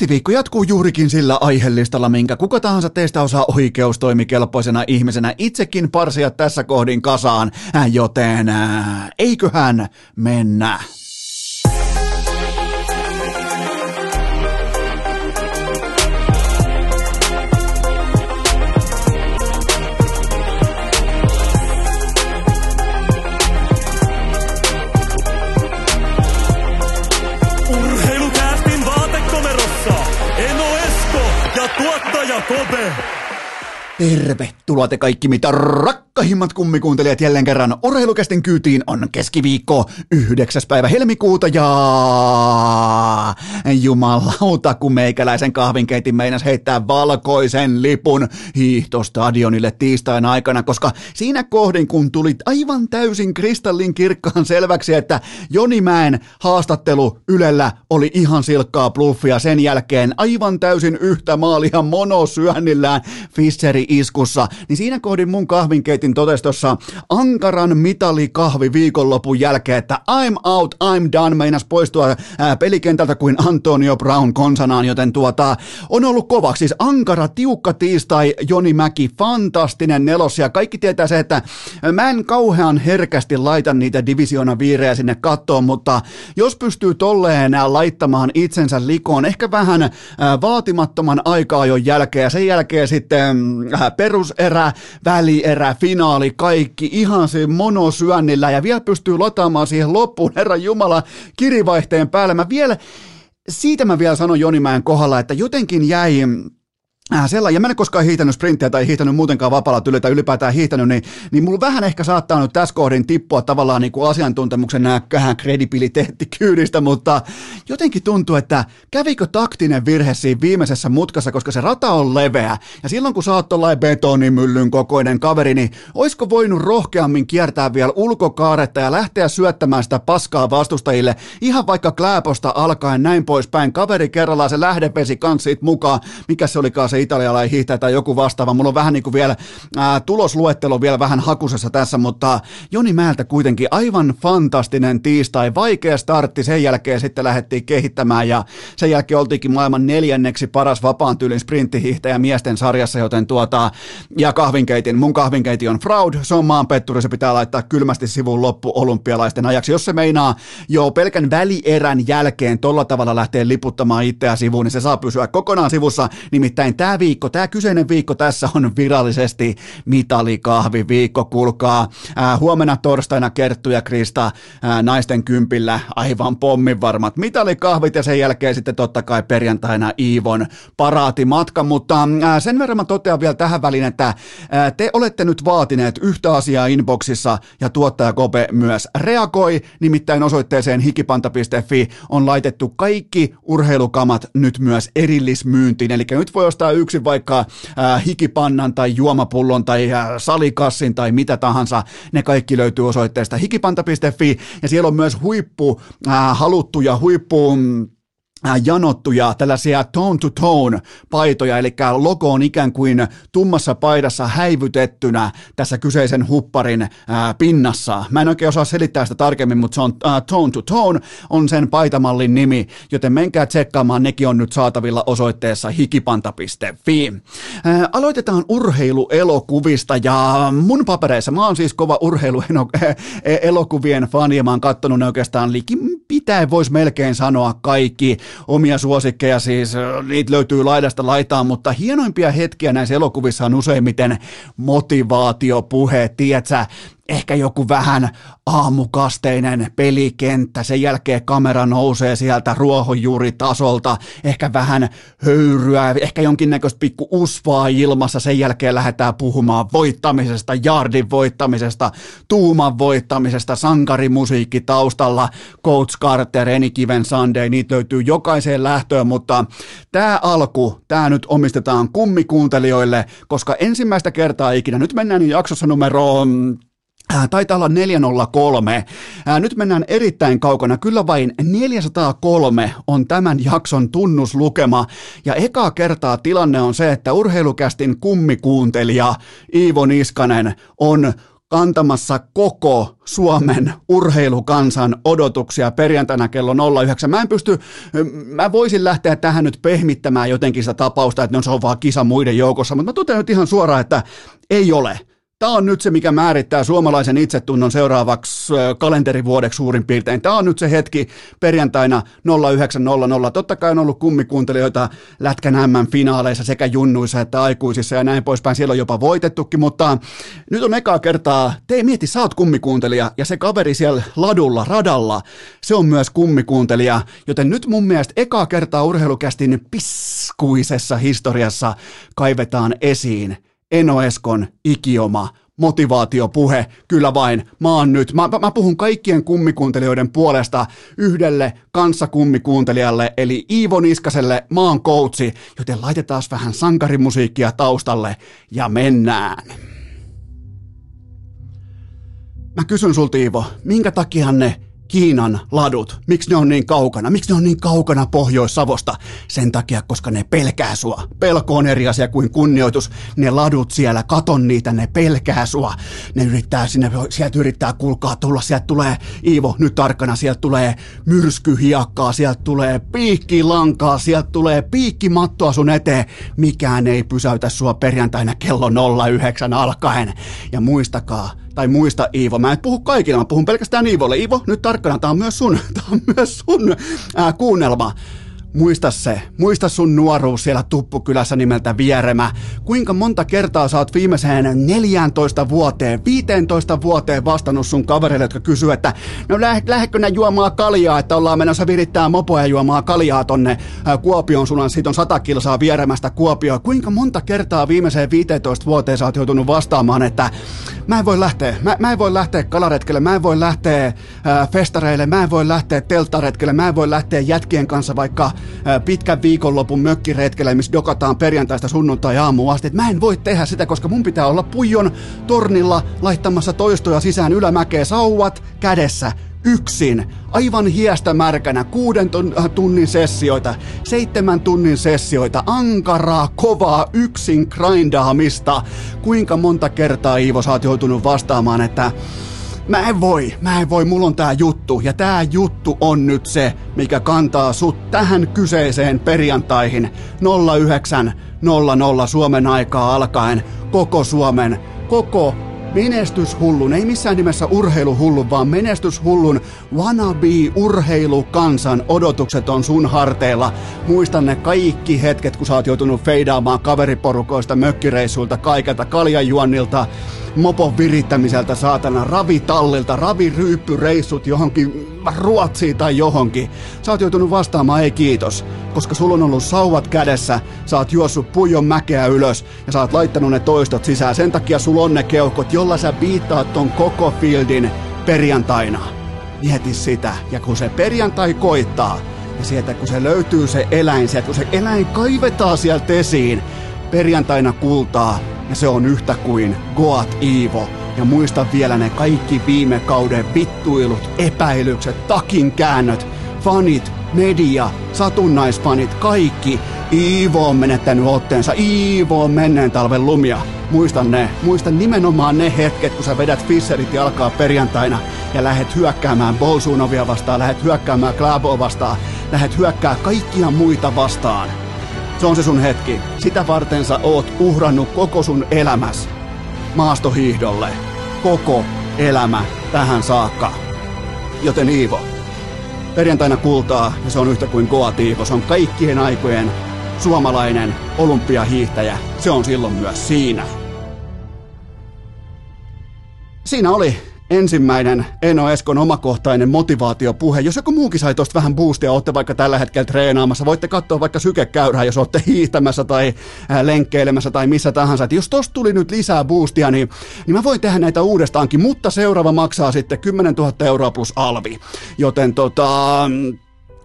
Kästiviikko jatkuu juurikin sillä aiheellistalla, minkä kuka tahansa teistä osaa oikeustoimikelpoisena ihmisenä itsekin parsia tässä kohdin kasaan, joten äh, eiköhän mennä. Kope. Tervetuloa te kaikki mitä rakkahimmat kummikuuntelijat jälleen kerran Urheilukästin kyytiin on keskiviikko 9. päivä helmikuuta ja jumalauta kun meikäläisen kahvinkeitin meinas heittää valkoisen lipun hiihtostadionille tiistain aikana, koska siinä kohdin kun tuli aivan täysin kristallin kirkkaan selväksi, että Joni Mäen haastattelu Ylellä oli ihan silkkaa bluffia sen jälkeen aivan täysin yhtä maalia monosyönnillään Fischeri iskussa, niin siinä kohdin mun kahvinkeitin totestossa ankaran mitalikahvi viikonlopun jälkeen, että I'm out, I'm done, meinas poistua ää, pelikentältä kuin Antonio Brown konsanaan, joten tuota, on ollut kovaksi. Siis ankara, tiukka tiistai, Joni Mäki, fantastinen nelos, ja kaikki tietää se, että mä en kauhean herkästi laita niitä divisiona viirejä sinne kattoon, mutta jos pystyy tolleen laittamaan itsensä likoon, ehkä vähän vaatimattoman aikaa jo jälkeen, ja sen jälkeen sitten äh, peruserä, välierä, finaali, kaikki ihan siinä monosyönnillä ja vielä pystyy lataamaan siihen loppuun, Herran Jumala, kirivaihteen päälle. Mä vielä, siitä mä vielä sanon Jonimäen kohdalla, että jotenkin jäi Äh, sellainen, ja mä en koskaan hiihtänyt sprinttiä tai hiihtänyt muutenkaan vapaalla tylyä tai ylipäätään hiihtänyt, niin, niin mulla vähän ehkä saattaa nyt tässä kohdin tippua tavallaan niin kuin asiantuntemuksen nämä kredibiliteettikyydistä, mutta jotenkin tuntuu, että kävikö taktinen virhe siinä viimeisessä mutkassa, koska se rata on leveä, ja silloin kun sä oot betonimyllyn kokoinen kaveri, niin oisko voinut rohkeammin kiertää vielä ulkokaaretta ja lähteä syöttämään sitä paskaa vastustajille, ihan vaikka Kläposta alkaen näin poispäin, kaveri kerrallaan se lähdepesi kans siitä mukaan, mikä se olikaan se italialainen hiihtäjä tai joku vastaava. Mulla on vähän niin kuin vielä ää, tulosluettelo vielä vähän hakusessa tässä, mutta Joni Määltä kuitenkin aivan fantastinen tiistai, vaikea startti, sen jälkeen sitten lähdettiin kehittämään ja sen jälkeen oltiinkin maailman neljänneksi paras vapaan tyylin sprinttihiihtäjä miesten sarjassa, joten tuota, ja kahvinkeitin, mun kahvinkeiti on fraud, se on maanpetturi, se pitää laittaa kylmästi sivuun loppu olympialaisten ajaksi. Jos se meinaa jo pelkän välierän jälkeen tolla tavalla lähteä liputtamaan itseä sivuun, niin se saa pysyä kokonaan sivussa, nimittäin tämä viikko, tämä kyseinen viikko tässä on virallisesti mitalikahvi viikko, kuulkaa. Ää, huomenna torstaina Kerttu ja Krista ää, naisten kympillä aivan pommin varmat mitalikahvit ja sen jälkeen sitten totta kai perjantaina Iivon paraatimatka, mutta ää, sen verran mä totean vielä tähän väliin, että ää, te olette nyt vaatineet yhtä asiaa inboxissa ja tuottaja Kope myös reagoi, nimittäin osoitteeseen hikipanta.fi on laitettu kaikki urheilukamat nyt myös erillismyyntiin, eli nyt voi ostaa yksin vaikka äh, hikipannan tai juomapullon tai äh, salikassin tai mitä tahansa, ne kaikki löytyy osoitteesta hikipanta.fi ja siellä on myös huippu äh, haluttuja huippu Äh, janottuja tällaisia tone to tone paitoja, eli logo on ikään kuin tummassa paidassa häivytettynä tässä kyseisen hupparin ää, äh, pinnassa. Mä en oikein osaa selittää sitä tarkemmin, mutta se on äh, tone to tone on sen paitamallin nimi, joten menkää tsekkaamaan, nekin on nyt saatavilla osoitteessa hikipanta.fi. Ää, aloitetaan urheiluelokuvista ja mun papereissa, mä oon siis kova urheiluelokuvien fani ja mä oon kattonut ne oikeastaan liikin pitää voisi melkein sanoa kaikki omia suosikkeja, siis niitä löytyy laidasta laitaan, mutta hienoimpia hetkiä näissä elokuvissa on useimmiten motivaatiopuhe, tiedätkö, ehkä joku vähän aamukasteinen pelikenttä, sen jälkeen kamera nousee sieltä ruohonjuuritasolta, ehkä vähän höyryä, ehkä jonkinnäköistä pikku usvaa ilmassa, sen jälkeen lähdetään puhumaan voittamisesta, jardin voittamisesta, tuuman voittamisesta, sankarimusiikki taustalla, Coach Carter, Enikiven Sunday, niitä löytyy jokaiseen lähtöön, mutta tämä alku, tämä nyt omistetaan kummikuuntelijoille, koska ensimmäistä kertaa ikinä, nyt mennään jaksossa numero taitaa olla 403. Ää, nyt mennään erittäin kaukana. Kyllä vain 403 on tämän jakson tunnuslukema. Ja ekaa kertaa tilanne on se, että urheilukästin kummikuuntelija Iivo Niskanen on kantamassa koko Suomen urheilukansan odotuksia perjantaina kello 09. Mä en pysty, mä voisin lähteä tähän nyt pehmittämään jotenkin sitä tapausta, että se on vaan kisa muiden joukossa, mutta mä totean nyt ihan suoraan, että ei ole. Tämä on nyt se, mikä määrittää suomalaisen itsetunnon seuraavaksi kalenterivuodeksi suurin piirtein. Tämä on nyt se hetki perjantaina 09.00. Totta kai on ollut kummikuuntelijoita Lätkän M-finaaleissa sekä junnuissa että aikuisissa ja näin poispäin. Siellä on jopa voitettukin, mutta nyt on ekaa kertaa, te mieti, sä oot kummikuuntelija ja se kaveri siellä ladulla, radalla, se on myös kummikuuntelija. Joten nyt mun mielestä ekaa kertaa urheilukästin piskuisessa historiassa kaivetaan esiin – Eno Eskon ikioma motivaatiopuhe, kyllä vain, mä oon nyt, mä, mä puhun kaikkien kummikuuntelijoiden puolesta yhdelle kanssakummikuuntelijalle, eli Iivo Niskaselle, mä oon coachi, joten laitetaan vähän sankarimusiikkia taustalle ja mennään. Mä kysyn sulta Iivo, minkä takia ne Kiinan ladut, miksi ne on niin kaukana? Miksi ne on niin kaukana Pohjois-Savosta? Sen takia, koska ne pelkää sua. Pelko on eri asia kuin kunnioitus. Ne ladut siellä, katon niitä, ne pelkää sua. Ne yrittää sinne, sieltä yrittää kulkaa tulla, sieltä tulee, Iivo, nyt tarkkana, sieltä tulee myrskyhiakkaa, sieltä tulee piikkilankaa, sieltä tulee piikkimattoa sun eteen. Mikään ei pysäytä sua perjantaina kello 09 alkaen. Ja muistakaa, tai muista Iivo. Mä en puhu kaikille, mä puhun pelkästään Iivolle. Iivo, nyt tarkkana, tää on myös sun, tää on myös sun ää, kuunnelma. Muista se, muista sun nuoruus siellä Tuppukylässä nimeltä Vieremä. Kuinka monta kertaa sä oot viimeiseen 14 vuoteen, 15 vuoteen vastannut sun kavereille, jotka kysyy, että no läh, lähdekö ne juomaan kaljaa, että ollaan menossa virittää mopoja juomaan kaljaa tonne Kuopioon, sulla on, siitä on 100 kilsaa Vieremästä Kuopioon. Kuinka monta kertaa viimeiseen 15 vuoteen sä oot joutunut vastaamaan, että mä en voi lähteä, mä, mä en voi lähteä kalaretkelle, mä en voi lähteä ää, festareille, mä en voi lähteä telttaretkelle, mä en voi lähteä jätkien kanssa vaikka pitkän viikonlopun mökkiretkelle, missä dokataan perjantaista sunnuntai aamu asti. Et mä en voi tehdä sitä, koska mun pitää olla puijon tornilla laittamassa toistoja sisään ylämäkeä sauvat kädessä yksin, aivan hiestä märkänä, kuuden tunnin sessioita, seitsemän tunnin sessioita, ankaraa, kovaa, yksin grindaamista. Kuinka monta kertaa Iivo sä oot joutunut vastaamaan, että Mä en voi, mä en voi, mulla on tää juttu. Ja tää juttu on nyt se, mikä kantaa sut tähän kyseiseen perjantaihin 09.00 Suomen aikaa alkaen koko Suomen, koko menestyshullun, ei missään nimessä urheiluhullun, vaan menestyshullun wannabe urheilukansan odotukset on sun harteilla. Muistan ne kaikki hetket, kun sä oot joutunut feidaamaan kaveriporukoista, mökkireissuilta, kaikelta kaljajuonnilta, mopon virittämiseltä, saatana, ravitallilta, raviryyppyreissut johonkin Ruotsiin tai johonkin. Sä oot joutunut vastaamaan ei kiitos, koska sulla on ollut sauvat kädessä, sä oot juossut pujon mäkeä ylös ja sä oot laittanut ne toistot sisään. Sen takia sulla on ne keuhkot, jolla sä biittaat ton koko fieldin perjantaina. Mieti sitä, ja kun se perjantai koittaa, ja sieltä kun se löytyy se eläin, sieltä kun se eläin kaivetaan sieltä esiin, perjantaina kultaa, ja se on yhtä kuin Goat Iivo. Ja muista vielä ne kaikki viime kauden vittuilut, epäilykset, takinkäännöt, fanit, media, satunnaisfanit, kaikki. Iivo on menettänyt otteensa, Iivo on menneen talven lumia. Muistan ne, muistan nimenomaan ne hetket, kun sä vedät Fisserit ja alkaa perjantaina ja lähet hyökkäämään Bolsunovia vastaan, lähet hyökkäämään Klaboa vastaan, lähet hyökkää kaikkia muita vastaan. Se on se sun hetki. Sitä varten sä oot uhrannut koko sun elämäs maastohiihdolle. Koko elämä tähän saakka. Joten Iivo, perjantaina kultaa ja se on yhtä kuin Goat Iivo. Se on kaikkien aikojen suomalainen olympiahiihtäjä. Se on silloin myös siinä. Siinä oli ensimmäinen Eno Eskon omakohtainen motivaatiopuhe. Jos joku muukin sai tuosta vähän boostia, olette vaikka tällä hetkellä treenaamassa, voitte katsoa vaikka sykekäyrää, jos olette hiihtämässä tai lenkkeilemässä tai missä tahansa. Et jos tosta tuli nyt lisää boostia, niin, niin mä voin tehdä näitä uudestaankin, mutta seuraava maksaa sitten 10 000 euroa plus alvi. Joten tota,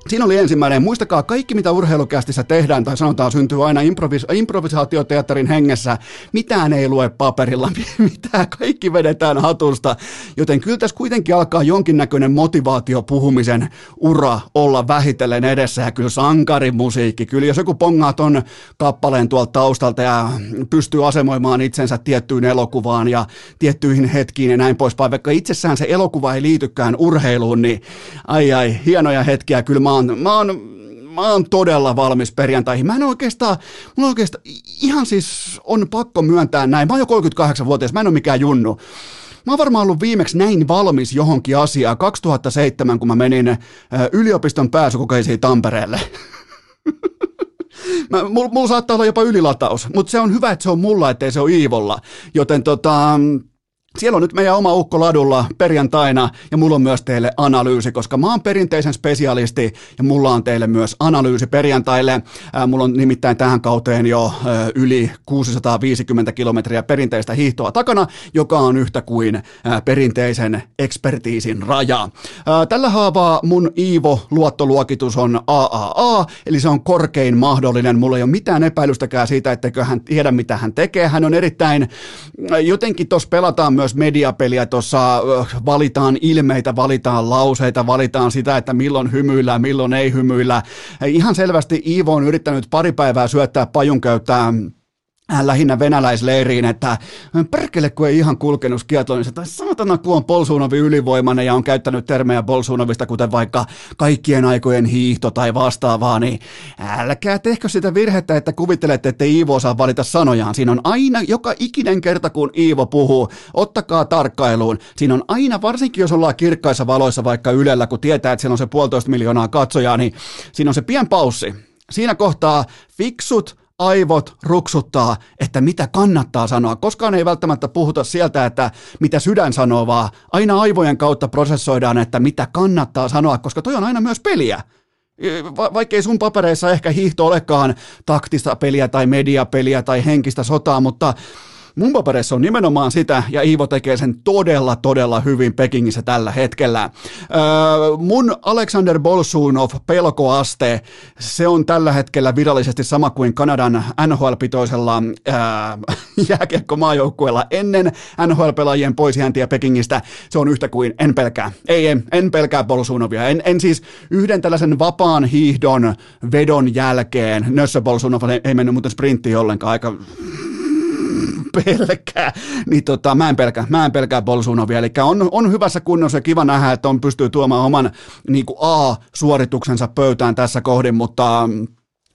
Siinä oli ensimmäinen. Muistakaa, kaikki mitä urheilukästissä tehdään tai sanotaan syntyy aina improvis- improvisaatioteatterin hengessä. Mitään ei lue paperilla, mitään kaikki vedetään hatusta. Joten kyllä tässä kuitenkin alkaa jonkinnäköinen motivaatio puhumisen ura olla vähitellen edessä ja kyllä sankarimusiikki. Kyllä jos joku pongaa ton kappaleen tuolta taustalta ja pystyy asemoimaan itsensä tiettyyn elokuvaan ja tiettyihin hetkiin ja näin poispäin, vaikka itsessään se elokuva ei liitykään urheiluun, niin ai ai, hienoja hetkiä. Kyllä mä oon, mä oon mä oon todella valmis perjantaihin. Mä en oikeastaan, mulla oikeastaan ihan siis on pakko myöntää näin. Mä oon jo 38-vuotias, mä en ole mikään junnu. Mä oon varmaan ollut viimeksi näin valmis johonkin asiaan 2007, kun mä menin yliopiston pääsykokeisiin Tampereelle. mulla mul saattaa olla jopa ylilataus, mutta se on hyvä, että se on mulla, ettei se ole Iivolla. Joten tota, siellä on nyt meidän oma ukko ladulla perjantaina ja mulla on myös teille analyysi, koska mä oon perinteisen spesialisti ja mulla on teille myös analyysi perjantaille. Mulla on nimittäin tähän kauteen jo yli 650 kilometriä perinteistä hiihtoa takana, joka on yhtä kuin perinteisen ekspertiisin raja. Tällä haavaa mun Iivo-luottoluokitus on AAA, eli se on korkein mahdollinen. Mulla ei ole mitään epäilystäkään siitä, etteikö hän tiedä mitä hän tekee. Hän on erittäin, jotenkin tuossa pelataan myös myös mediapeliä, tuossa valitaan ilmeitä, valitaan lauseita, valitaan sitä, että milloin hymyillä, milloin ei hymyillä. Ihan selvästi Iivo on yrittänyt pari päivää syöttää pajunköytää Äh, lähinnä venäläisleiriin, että perkele kun ei ihan kulkenut skiathlonissa, tai saatana kun on Bolsunovi ylivoimainen ja on käyttänyt termejä Bolsunovista, kuten vaikka kaikkien aikojen hiihto tai vastaavaa, niin älkää tehkö sitä virhettä, että kuvittelette, että Iivo osaa valita sanojaan. Siinä on aina, joka ikinen kerta kun Iivo puhuu, ottakaa tarkkailuun. Siinä on aina, varsinkin jos ollaan kirkkaissa valoissa vaikka Ylellä, kun tietää, että siellä on se puolitoista miljoonaa katsojaa, niin siinä on se pien paussi. Siinä kohtaa fiksut, aivot ruksuttaa, että mitä kannattaa sanoa. Koskaan ei välttämättä puhuta sieltä, että mitä sydän sanoo, vaan aina aivojen kautta prosessoidaan, että mitä kannattaa sanoa, koska toi on aina myös peliä. Va- vaikkei sun papereissa ehkä hiihto olekaan taktista peliä tai mediapeliä tai henkistä sotaa, mutta Mun paperissa on nimenomaan sitä, ja Iivo tekee sen todella, todella hyvin Pekingissä tällä hetkellä. Öö, mun Alexander Bolsunov pelkoaste, se on tällä hetkellä virallisesti sama kuin Kanadan NHL-pitoisella öö, jääkiekko-maajoukkueella ennen NHL-pelaajien poisjääntiä Pekingistä. Se on yhtä kuin en pelkää. Ei, en, en pelkää Bolsunovia. En, en siis yhden tällaisen vapaan hiihdon vedon jälkeen, Nössö Bolsunov ei mennyt muuten sprinttiin ollenkaan, aika pelkää, niin tota, mä en pelkää, mä en pelkää Bolsunovia, eli on, on hyvässä kunnossa ja kiva nähdä, että on pystyy tuomaan oman niin kuin A-suorituksensa pöytään tässä kohdin, mutta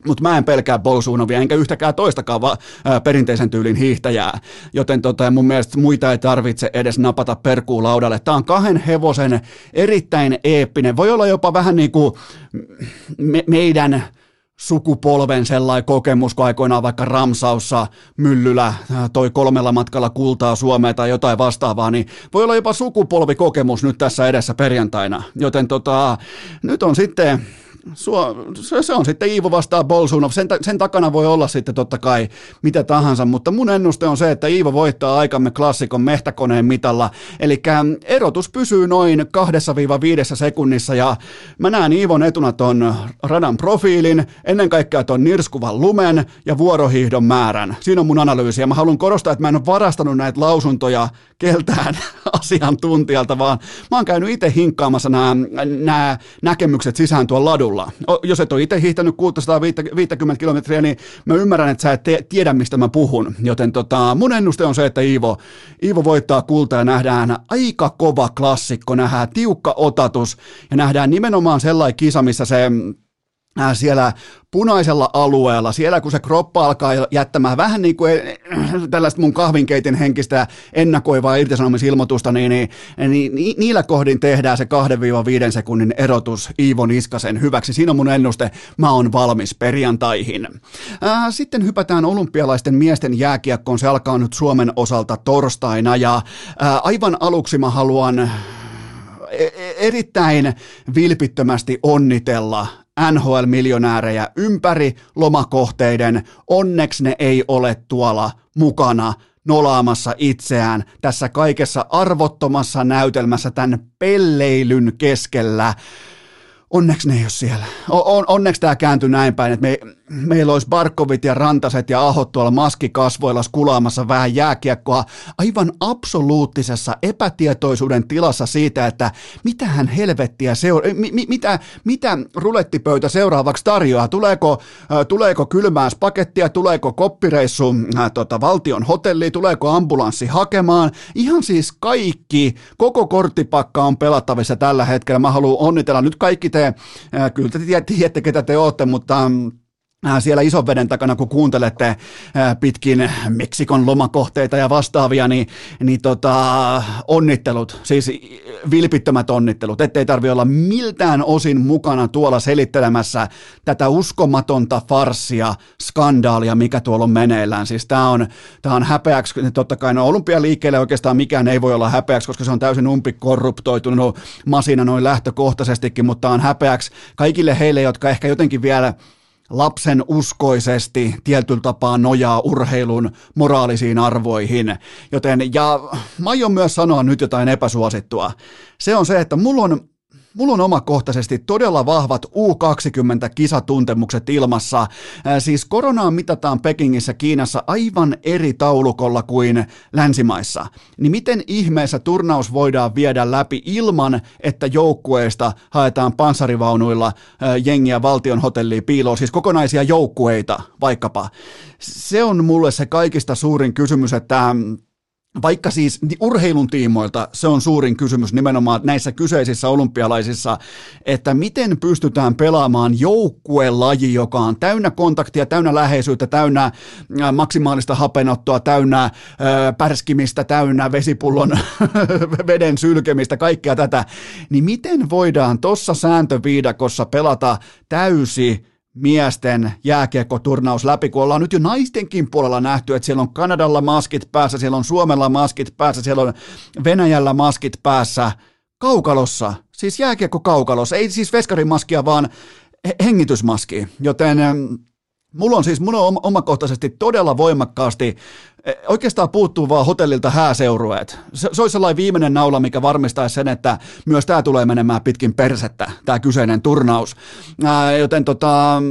mutta mä en pelkää Bolsunovia, enkä yhtäkään toistakaan va- ää, perinteisen tyylin hiihtäjää, joten tota, mun mielestä muita ei tarvitse edes napata perkuun laudalle. Tämä on kahden hevosen erittäin eeppinen, voi olla jopa vähän niin kuin me- meidän sukupolven sellainen kokemus, kun aikoinaan vaikka Ramsaussa Myllylä äh, toi kolmella matkalla kultaa Suomeen tai jotain vastaavaa, niin voi olla jopa sukupolvikokemus nyt tässä edessä perjantaina. Joten tota, nyt on sitten Suo, se, se on sitten Iivo vastaan Bolsunov. Sen, sen takana voi olla sitten totta kai mitä tahansa, mutta mun ennuste on se, että Iivo voittaa aikamme klassikon mehtäkoneen mitalla. Eli erotus pysyy noin 2-5 sekunnissa ja mä näen Iivon etuna ton radan profiilin, ennen kaikkea ton nirskuvan lumen ja vuorohiihdon määrän. Siinä on mun analyysi ja mä haluan korostaa, että mä en ole varastanut näitä lausuntoja keltään asiantuntijalta, vaan mä oon käynyt itse hinkkaamassa nämä, näkemykset sisään tuolla ladulla kadulla. Jos et ole itse hiihtänyt 650 kilometriä, niin mä ymmärrän, että sä et te- tiedä, mistä mä puhun. Joten tota, mun ennuste on se, että Iivo, Iivo voittaa kulta ja nähdään aika kova klassikko, nähdään tiukka otatus ja nähdään nimenomaan sellainen kisa, missä se siellä punaisella alueella, siellä kun se kroppa alkaa jättämään vähän niin kuin tällaista mun kahvinkeitin henkistä ennakoivaa irtisanomisilmoitusta, niin, niin, niin, niin niillä kohdin tehdään se 2-5 sekunnin erotus Iivo Niskasen hyväksi. Siinä on mun ennuste, mä oon valmis perjantaihin. Ää, sitten hypätään olympialaisten miesten jääkiekkoon, se alkaa nyt Suomen osalta torstaina ja ää, aivan aluksi mä haluan e-, e-, erittäin vilpittömästi onnitella NHL-miljonäärejä ympäri lomakohteiden. Onneksi ne ei ole tuolla mukana nolaamassa itseään tässä kaikessa arvottomassa näytelmässä tämän pelleilyn keskellä. Onneksi ne ei ole siellä. On, onneksi tämä kääntyi näin päin, että me, meillä olisi Barkovit ja Rantaset ja Ahot tuolla maskikasvoilla skulaamassa vähän jääkiekkoa aivan absoluuttisessa epätietoisuuden tilassa siitä, että mitähän helvettiä seura- mi, mi, mitä, mitä rulettipöytä seuraavaksi tarjoaa. Tuleeko, tuleeko kylmää pakettia, tuleeko koppireissu äh, tota, valtion hotelli, tuleeko ambulanssi hakemaan. Ihan siis kaikki, koko korttipakka on pelattavissa tällä hetkellä. Mä haluan onnitella nyt kaikki te, äh, kyllä te tiedätte ketä te olette, mutta mm, siellä ison veden takana, kun kuuntelette äh, pitkin Meksikon lomakohteita ja vastaavia, niin, niin tota, onnittelut, siis vilpittömät onnittelut, ettei tarvi olla miltään osin mukana tuolla selittelemässä tätä uskomatonta farssia, skandaalia, mikä tuolla on meneillään. Siis tämä on, tää on häpeäksi, totta kai no olympialiikkeelle oikeastaan mikään ei voi olla häpeäksi, koska se on täysin umpikorruptoitunut masina noin lähtökohtaisestikin, mutta on häpeäksi kaikille heille, jotka ehkä jotenkin vielä lapsen uskoisesti tietyllä tapaa nojaa urheilun moraalisiin arvoihin. Joten, ja mä aion myös sanoa nyt jotain epäsuosittua. Se on se, että mulla on Mulla on omakohtaisesti todella vahvat U20-kisatuntemukset ilmassa. Siis koronaa mitataan Pekingissä Kiinassa aivan eri taulukolla kuin länsimaissa. Niin miten ihmeessä turnaus voidaan viedä läpi ilman, että joukkueista haetaan panssarivaunuilla jengiä valtion hotelliin piiloon, siis kokonaisia joukkueita vaikkapa. Se on mulle se kaikista suurin kysymys, että vaikka siis urheilun tiimoilta se on suurin kysymys nimenomaan näissä kyseisissä olympialaisissa, että miten pystytään pelaamaan joukkuelaji, joka on täynnä kontaktia, täynnä läheisyyttä, täynnä äh, maksimaalista hapenottoa, täynnä äh, pärskimistä, täynnä vesipullon veden sylkemistä, kaikkea tätä, niin miten voidaan tuossa sääntöviidakossa pelata täysi miesten jääkiekkoturnaus läpi, kun ollaan nyt jo naistenkin puolella nähty, että siellä on Kanadalla maskit päässä, siellä on Suomella maskit päässä, siellä on Venäjällä maskit päässä, kaukalossa, siis jääkiekko kaukalossa, ei siis veskarimaskia, vaan hengitysmaski, joten Mulla on siis, mun on omakohtaisesti todella voimakkaasti, e, oikeastaan puuttuu vaan hotellilta hääseurueet. Se, se olisi sellainen viimeinen naula, mikä varmistaisi sen, että myös tämä tulee menemään pitkin persettä, tämä kyseinen turnaus. Ää, joten tota,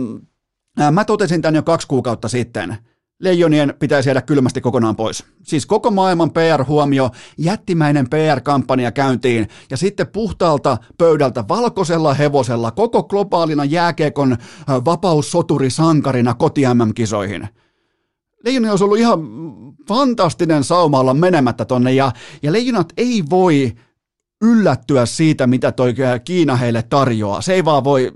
ää, mä totesin tämän jo kaksi kuukautta sitten – Leijonien pitäisi jäädä kylmästi kokonaan pois. Siis koko maailman PR-huomio, jättimäinen PR-kampanja käyntiin ja sitten puhtaalta pöydältä valkoisella hevosella koko globaalina jääkeekon vapaussoturi sankarina koti MM-kisoihin. Leijoni olisi ollut ihan fantastinen sauma olla menemättä tonne ja, ja leijonat ei voi yllättyä siitä, mitä toi Kiina heille tarjoaa. Se ei vaan voi,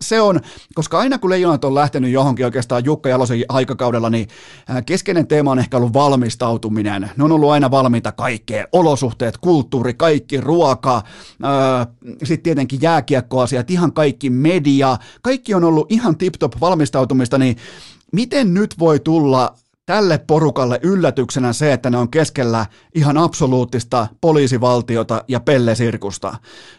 se on, koska aina kun leijonat on lähtenyt johonkin oikeastaan Jukka Jalosen aikakaudella, niin keskeinen teema on ehkä ollut valmistautuminen. Ne on ollut aina valmiita kaikkeen, olosuhteet, kulttuuri, kaikki, ruoka, sitten tietenkin jääkiekkoasiat, ihan kaikki media, kaikki on ollut ihan tip-top valmistautumista, niin miten nyt voi tulla tälle porukalle yllätyksenä se, että ne on keskellä ihan absoluuttista poliisivaltiota ja pellesirkusta.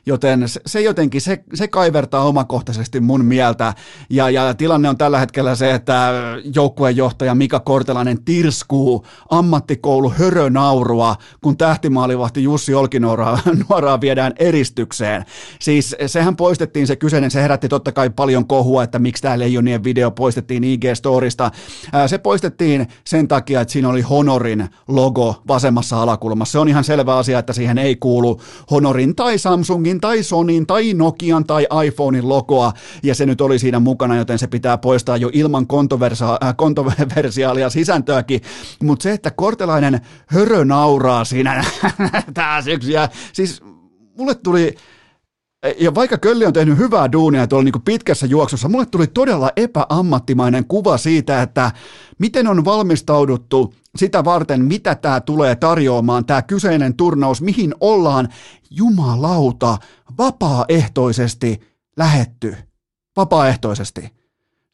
Joten se jotenkin, se, se kaivertaa omakohtaisesti mun mieltä. Ja, ja tilanne on tällä hetkellä se, että joukkueenjohtaja Mika Kortelainen tirskuu ammattikoulu hörönaurua, kun tähtimaalivahti Jussi Olkinuoraa nuoraa viedään eristykseen. Siis sehän poistettiin se kyseinen, se herätti totta kai paljon kohua, että miksi tämä Leijonien video poistettiin IG-storista. Se poistettiin sen takia, että siinä oli Honorin logo vasemmassa alakulmassa. Se on ihan selvä asia, että siihen ei kuulu Honorin tai Samsungin tai Sonin tai Nokian tai iPhonein logoa, ja se nyt oli siinä mukana, joten se pitää poistaa jo ilman kontoversa- äh, kontoversiaalia sisältöäkin. Mutta se, että Kortelainen hörö nauraa siinä tää syksyä, siis mulle tuli ja vaikka Kölli on tehnyt hyvää duunia tuolla niin pitkässä juoksussa, mulle tuli todella epäammattimainen kuva siitä, että miten on valmistauduttu sitä varten, mitä tämä tulee tarjoamaan, tämä kyseinen turnaus, mihin ollaan jumalauta vapaaehtoisesti lähetty. Vapaaehtoisesti.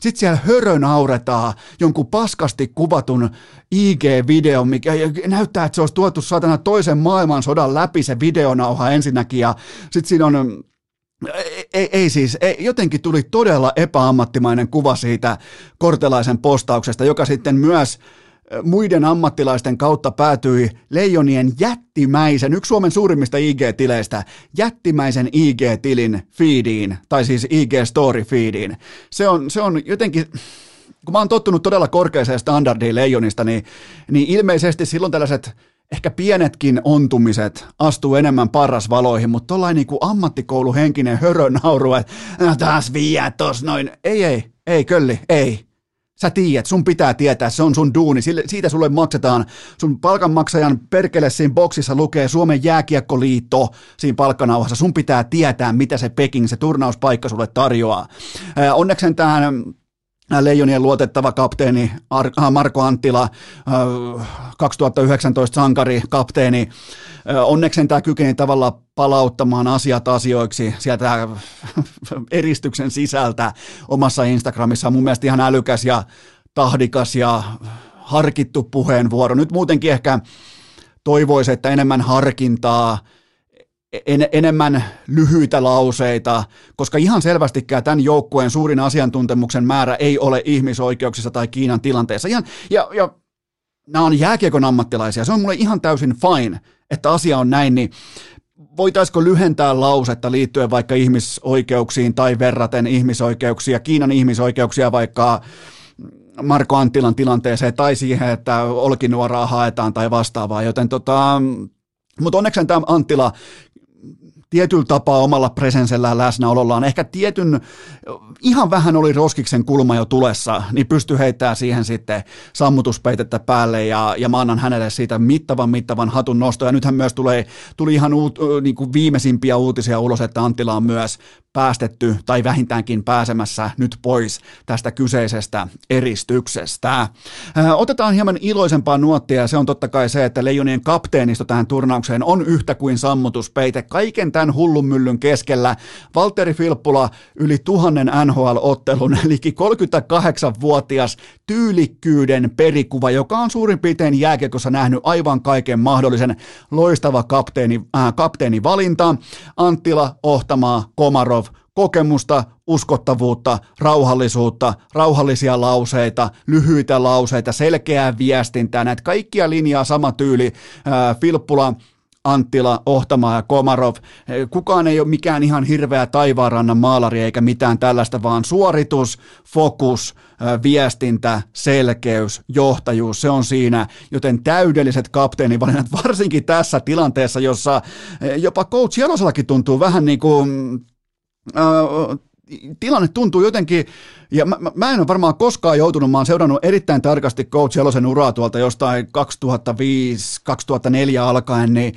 Sitten siellä hörön auretaan jonkun paskasti kuvatun IG-videon, mikä näyttää, että se olisi tuotu satana toisen maailmansodan läpi se videonauha ensinnäkin. Ja sitten siinä on ei, ei siis, ei, jotenkin tuli todella epäammattimainen kuva siitä kortelaisen postauksesta, joka sitten myös muiden ammattilaisten kautta päätyi Leijonien jättimäisen, yksi Suomen suurimmista IG-tileistä, jättimäisen IG-tilin feediin, tai siis IG-story-feediin. Se on, se on jotenkin, kun mä oon tottunut todella korkeaseen standardiin Leijonista, niin, niin ilmeisesti silloin tällaiset ehkä pienetkin ontumiset astuu enemmän parrasvaloihin, mutta tollain niin kuin ammattikouluhenkinen hörönauru, että no taas viiä tos noin. Ei, ei, ei, kölli, ei. Sä tiedät, sun pitää tietää, se on sun duuni, siitä sulle maksetaan. Sun palkanmaksajan perkele siinä boksissa lukee Suomen jääkiekkoliitto siinä palkkanauhassa. Sun pitää tietää, mitä se Peking, se turnauspaikka sulle tarjoaa. Onneksi tähän Leijonien luotettava kapteeni äh, Marko Anttila, 2019 äh, sankari kapteeni, äh, onneksi tämä kykeni tavalla palauttamaan asiat asioiksi sieltä eristyksen sisältä omassa Instagramissa. Mun mielestä ihan älykäs ja tahdikas ja harkittu puheenvuoro. Nyt muutenkin ehkä toivoisi, että enemmän harkintaa – en, enemmän lyhyitä lauseita, koska ihan selvästikään tämän joukkueen suurin asiantuntemuksen määrä ei ole ihmisoikeuksissa tai Kiinan tilanteessa. Ihan, ja, ja nämä on jääkiekon ammattilaisia, se on mulle ihan täysin fine, että asia on näin, niin voitaisiko lyhentää lausetta liittyen vaikka ihmisoikeuksiin tai verraten ihmisoikeuksia, Kiinan ihmisoikeuksia vaikka Marko Anttilan tilanteeseen tai siihen, että olkinuoraa haetaan tai vastaavaa, joten tota, mutta onneksi tämä Anttila tietyllä tapaa omalla presensellään läsnäolollaan, ehkä tietyn, ihan vähän oli Roskiksen kulma jo tulessa, niin pystyi heittämään siihen sitten sammutuspeitettä päälle ja, ja mä annan hänelle siitä mittavan mittavan hatun nosto. Ja nythän myös tulee, tuli ihan uut, niin kuin viimeisimpiä uutisia ulos, että Anttila on myös päästetty tai vähintäänkin pääsemässä nyt pois tästä kyseisestä eristyksestä. Otetaan hieman iloisempaa nuottia ja se on totta kai se, että Leijonien kapteenisto tähän turnaukseen on yhtä kuin sammutuspeite. Kaiken tämän hullun myllyn keskellä Valtteri Filppula yli tuhannen NHL-ottelun, eli 38-vuotias tyylikkyyden perikuva, joka on suurin piirtein jääkiekossa nähnyt aivan kaiken mahdollisen loistava kapteeni, äh, kapteenivalinta. Anttila, Ohtamaa, Komarov, kokemusta, uskottavuutta, rauhallisuutta, rauhallisia lauseita, lyhyitä lauseita, selkeää viestintää, näitä kaikkia linjaa sama tyyli. Äh, Filppula, Anttila, Ohtamaa ja Komarov. Kukaan ei ole mikään ihan hirveä taivaanrannan maalari eikä mitään tällaista, vaan suoritus, fokus, viestintä, selkeys, johtajuus, se on siinä, joten täydelliset kapteenivalinnat, varsinkin tässä tilanteessa, jossa jopa coach Jalosellakin tuntuu vähän niin kuin tilanne tuntuu jotenkin, ja mä, mä en ole varmaan koskaan joutunut, mä oon seurannut erittäin tarkasti Coach Jalosen uraa tuolta jostain 2005-2004 alkaen, niin,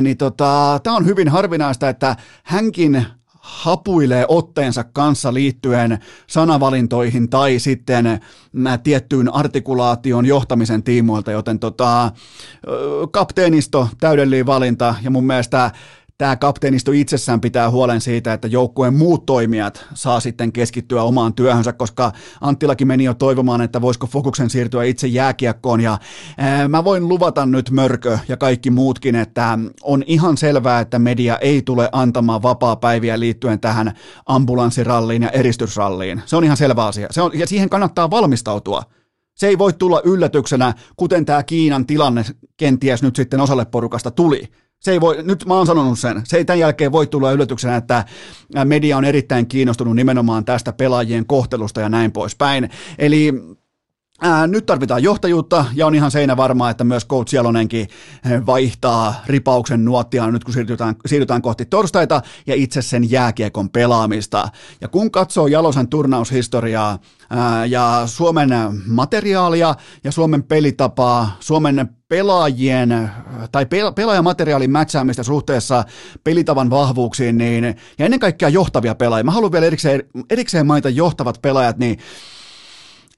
niin tota, tämä on hyvin harvinaista, että hänkin hapuilee otteensa kanssa liittyen sanavalintoihin tai sitten tiettyyn artikulaation johtamisen tiimoilta, joten tota, kapteenisto, täydellinen valinta ja mun mielestä tämä kapteenisto itsessään pitää huolen siitä, että joukkueen muut toimijat saa sitten keskittyä omaan työhönsä, koska Anttilakin meni jo toivomaan, että voisiko fokuksen siirtyä itse jääkiekkoon ja ää, mä voin luvata nyt Mörkö ja kaikki muutkin, että on ihan selvää, että media ei tule antamaan vapaa-päiviä liittyen tähän ambulanssiralliin ja eristysralliin. Se on ihan selvä asia. Se on, ja siihen kannattaa valmistautua. Se ei voi tulla yllätyksenä, kuten tämä Kiinan tilanne kenties nyt sitten osalle porukasta tuli se ei voi, nyt mä oon sanonut sen, se ei tämän jälkeen voi tulla yllätyksenä, että media on erittäin kiinnostunut nimenomaan tästä pelaajien kohtelusta ja näin poispäin. Eli Ää, nyt tarvitaan johtajuutta ja on ihan seinä varmaa, että myös Coach Jalonenkin vaihtaa ripauksen nuottia nyt kun siirrytään, siirrytään kohti torstaita ja itse sen jääkiekon pelaamista. Ja kun katsoo Jalosen turnaushistoriaa ää, ja Suomen materiaalia ja Suomen pelitapaa, Suomen pelaajien tai pelaajamateriaalin mätsäämistä suhteessa pelitavan vahvuuksiin, niin, ja ennen kaikkea johtavia pelaajia. Mä haluan vielä erikseen, erikseen mainita johtavat pelaajat, niin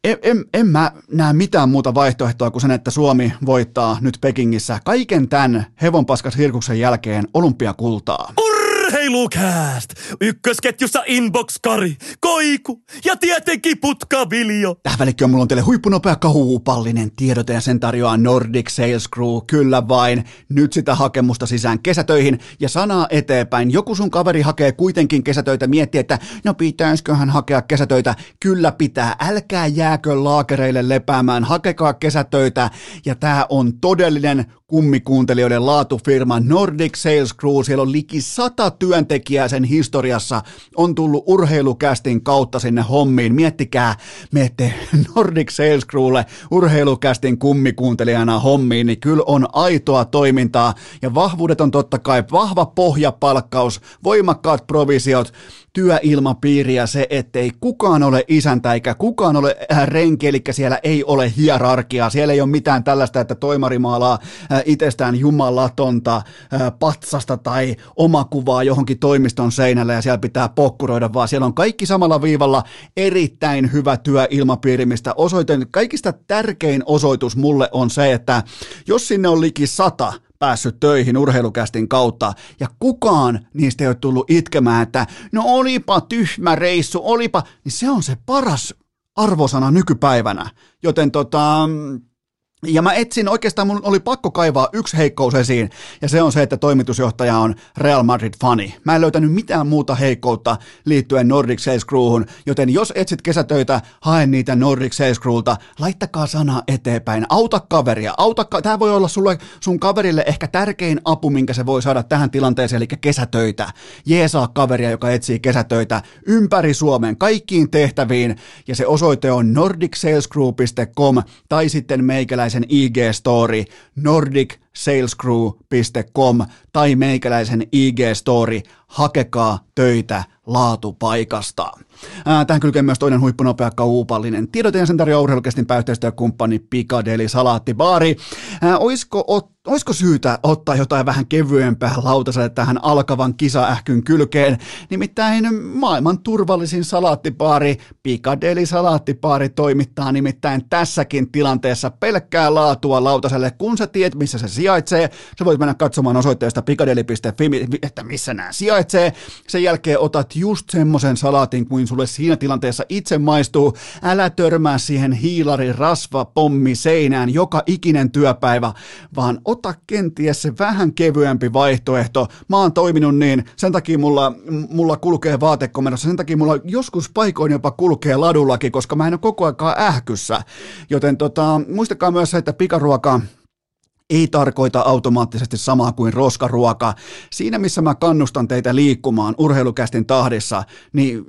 en, en, en mä näe mitään muuta vaihtoehtoa kuin sen, että Suomi voittaa nyt Pekingissä kaiken tämän hevonpaskas hirkuksen jälkeen olympiakultaa. Urra! Urheilukääst! Ykkösketjussa Inbox Kari, Koiku ja tietenkin Putkaviljo. Tähän välikköön mulla on teille huippunopea kahuupallinen tiedote ja sen tarjoaa Nordic Sales Crew. Kyllä vain. Nyt sitä hakemusta sisään kesätöihin ja sanaa eteenpäin. Joku sun kaveri hakee kuitenkin kesätöitä, miettii, että no pitäisiköhän hakea kesätöitä. Kyllä pitää. Älkää jääkö laakereille lepäämään. Hakekaa kesätöitä ja tää on todellinen kummikuuntelijoiden laatufirma Nordic Sales Crew. Siellä on liki sata työntekijää sen historiassa. On tullut urheilukästin kautta sinne hommiin. Miettikää, menette Nordic Sales Crewlle urheilukästin kummikuuntelijana hommiin, niin kyllä on aitoa toimintaa. Ja vahvuudet on totta kai vahva pohjapalkkaus, voimakkaat provisiot, työilmapiiri ja se, ettei kukaan ole isäntä eikä kukaan ole äh, renki, eli siellä ei ole hierarkiaa, siellä ei ole mitään tällaista, että toimari maalaa äh, itsestään jumalatonta äh, patsasta tai omakuvaa johonkin toimiston seinälle ja siellä pitää pokkuroida, vaan siellä on kaikki samalla viivalla erittäin hyvä työilmapiiri, mistä osoiten, kaikista tärkein osoitus mulle on se, että jos sinne on liki sata päässyt töihin urheilukästin kautta, ja kukaan niistä ei ole tullut itkemään, että no olipa tyhmä reissu, olipa, niin se on se paras arvosana nykypäivänä. Joten tota, ja mä etsin, oikeastaan mun oli pakko kaivaa yksi heikkous esiin, ja se on se, että toimitusjohtaja on Real Madrid-fani. Mä en löytänyt mitään muuta heikkoutta liittyen Nordic Sales Crewhun, joten jos etsit kesätöitä, hae niitä Nordic Sales Crewlta, laittakaa sana eteenpäin, auta kaveria, auta, ka- tää voi olla sulle, sun kaverille ehkä tärkein apu, minkä se voi saada tähän tilanteeseen, eli kesätöitä. Jeesaa kaveria, joka etsii kesätöitä ympäri Suomen, kaikkiin tehtäviin, ja se osoite on nordicsalescrew.com tai sitten meikäläisen meikäläisen IG-story nordicsalescrew.com tai meikäläisen IG-story hakekaa töitä laatupaikasta. Ää, tähän kylkee myös toinen huippunopea kaupallinen tiedoteen sen tarjoaa urheilukestin pääyhteistyökumppani Pikadeli Salaattibaari. Ää, oisko, oisko syytä ottaa jotain vähän kevyempää lautaselle tähän alkavan kisaähkyn kylkeen? Nimittäin maailman turvallisin salaattibaari Pikadeli Salaattibaari toimittaa nimittäin tässäkin tilanteessa pelkkää laatua lautaselle. Kun sä tiedät, missä se sijaitsee, sä voit mennä katsomaan osoitteesta pikadeli.fi, että missä nämä sijaitsee. Sen jälkeen otat just semmoisen salaatin kuin sulle siinä tilanteessa itse maistuu. Älä törmää siihen hiilari rasva pommi seinään joka ikinen työpäivä, vaan ota kenties se vähän kevyempi vaihtoehto. Mä oon toiminut niin, sen takia mulla, mulla kulkee vaatekomennossa, sen takia mulla joskus paikoin jopa kulkee ladullakin, koska mä en ole koko aikaa ähkyssä. Joten tota, muistakaa myös se, että pikaruoka ei tarkoita automaattisesti samaa kuin roskaruoka. Siinä missä mä kannustan teitä liikkumaan urheilukästin tahdissa, niin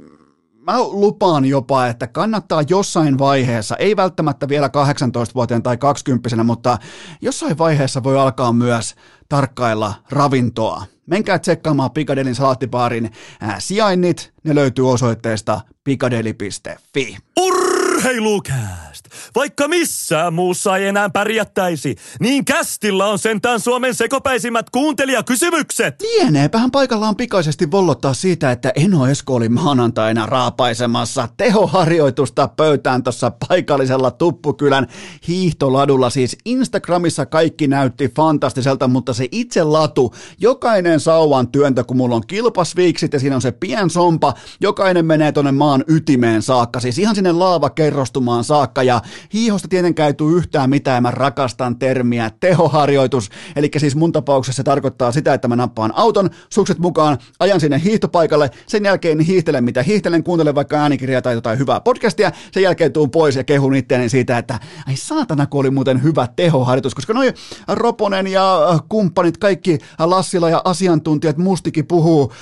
mä lupaan jopa, että kannattaa jossain vaiheessa, ei välttämättä vielä 18-vuotiaan tai 20 mutta jossain vaiheessa voi alkaa myös tarkkailla ravintoa. Menkää tsekkaamaan Pikadelin salaattibaarin sijainnit, ne löytyy osoitteesta pikadeli.fi. Urheilukääst! Vaikka missään muussa ei enää pärjättäisi, niin kästillä on sentään Suomen sekopäisimmät kuuntelijakysymykset. Lieneepähän paikallaan pikaisesti vollottaa siitä, että Eno Esko oli maanantaina raapaisemassa tehoharjoitusta pöytään tuossa paikallisella Tuppukylän hiihtoladulla. Siis Instagramissa kaikki näytti fantastiselta, mutta se itse latu, jokainen sauvan työntö, kun mulla on kilpasviiksit ja siinä on se pien sompa, jokainen menee tonne maan ytimeen saakka, siis ihan sinne laavakerrostumaan saakka ja hiihosta tietenkään ei tule yhtään mitään, mä rakastan termiä tehoharjoitus, eli siis mun tapauksessa se tarkoittaa sitä, että mä nappaan auton, sukset mukaan, ajan sinne hiihtopaikalle, sen jälkeen hiihtelen mitä hiihtelen, kuuntelen vaikka äänikirjaa tai jotain hyvää podcastia, sen jälkeen tuun pois ja kehun itteeni siitä, että ai saatana, kun oli muuten hyvä tehoharjoitus, koska noi Roponen ja kumppanit, kaikki Lassila ja asiantuntijat mustikin puhuu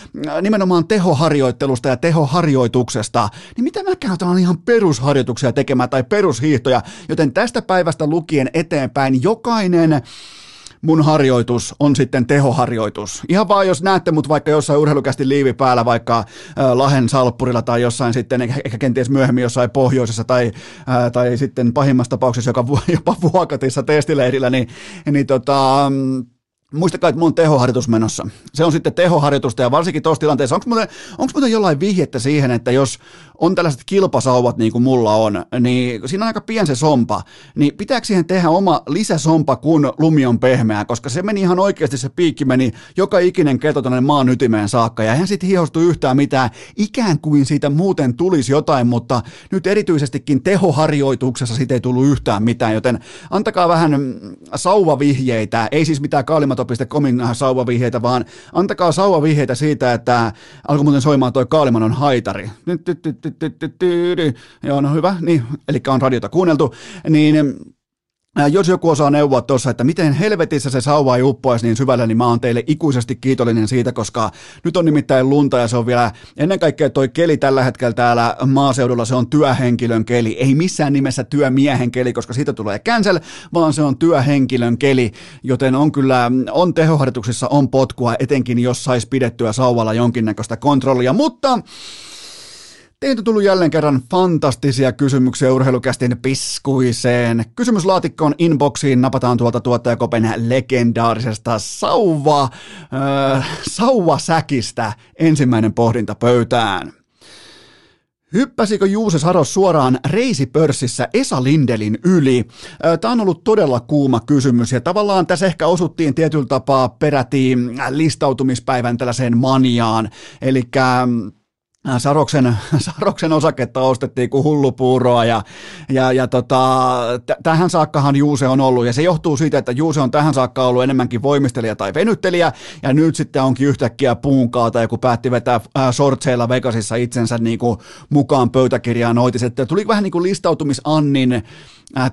nimenomaan tehoharjoittelusta ja tehoharjoituksesta, niin mitä mä käytän ihan perusharjoituksia tekemään tai perushiihtoja, joten tästä päivästä lukien eteenpäin jokainen mun harjoitus on sitten tehoharjoitus. Ihan vaan jos näette mut vaikka jossain urheilukästi liivi päällä, vaikka äh, Lahen salppurilla tai jossain sitten, ehkä kenties myöhemmin jossain pohjoisessa tai, äh, tai sitten pahimmassa tapauksessa joka jopa Vuokatissa testileirillä, niin, niin tota, Muistakaa, että mulla on tehoharjoitus menossa. Se on sitten tehoharjoitusta ja varsinkin tuossa tilanteessa, onko muuten, onko muuten jollain vihjettä siihen, että jos on tällaiset kilpasauvat niin kuin mulla on, niin siinä on aika pien se sompa, niin pitääkö siihen tehdä oma lisäsompa, kun lumi on pehmeä, koska se meni ihan oikeasti, se piikki meni joka ikinen keto tuonne maan ytimeen saakka, ja eihän sitten hiostu yhtään mitään, ikään kuin siitä muuten tulisi jotain, mutta nyt erityisestikin tehoharjoituksessa siitä ei tullut yhtään mitään, joten antakaa vähän sauvavihjeitä, ei siis mitään kaalimato.comin sauvavihjeitä, vaan antakaa sauvavihjeitä siitä, että alkoi muuten soimaan toi Kaalimanon haitari. Nyt, nyt, nyt, Joo, no hyvä, niin, eli on radiota kuunneltu, niin jos joku osaa neuvoa tuossa, että miten helvetissä se sauva ei uppoaisi niin syvälle, niin mä oon teille ikuisesti kiitollinen siitä, koska nyt on nimittäin lunta ja se on vielä ennen kaikkea toi keli tällä hetkellä täällä maaseudulla, se on työhenkilön keli, ei missään nimessä työmiehen keli, koska siitä tulee cancel, vaan se on työhenkilön keli, joten on kyllä, on tehoharjoituksissa, on potkua, etenkin jos sais pidettyä sauvalla jonkinnäköistä kontrollia, mutta Teiltä tullut jälleen kerran fantastisia kysymyksiä urheilukästin piskuiseen. Kysymyslaatikkoon inboxiin napataan tuolta tuottajakopen legendaarisesta sauva, äh, sauvasäkistä ensimmäinen pohdinta pöytään. Hyppäsikö Juuse Saros suoraan reisipörssissä Esa Lindelin yli? Äh, Tämä on ollut todella kuuma kysymys ja tavallaan tässä ehkä osuttiin tietyllä tapaa perätiin listautumispäivän tällaiseen maniaan. Eli Äh, Saroksen, Saroksen osaketta ostettiin kuin hullupuuroa ja, ja, ja tota, t- tähän saakkahan Juuse on ollut. Ja se johtuu siitä, että Juuse on tähän saakka ollut enemmänkin voimistelija tai venyttelijä. Ja nyt sitten onkin yhtäkkiä puunkaata ja kun päätti vetää äh, sortseilla Vegasissa itsensä niin kuin mukaan pöytäkirjaan oitis, että tuli vähän niin kuin listautumisannin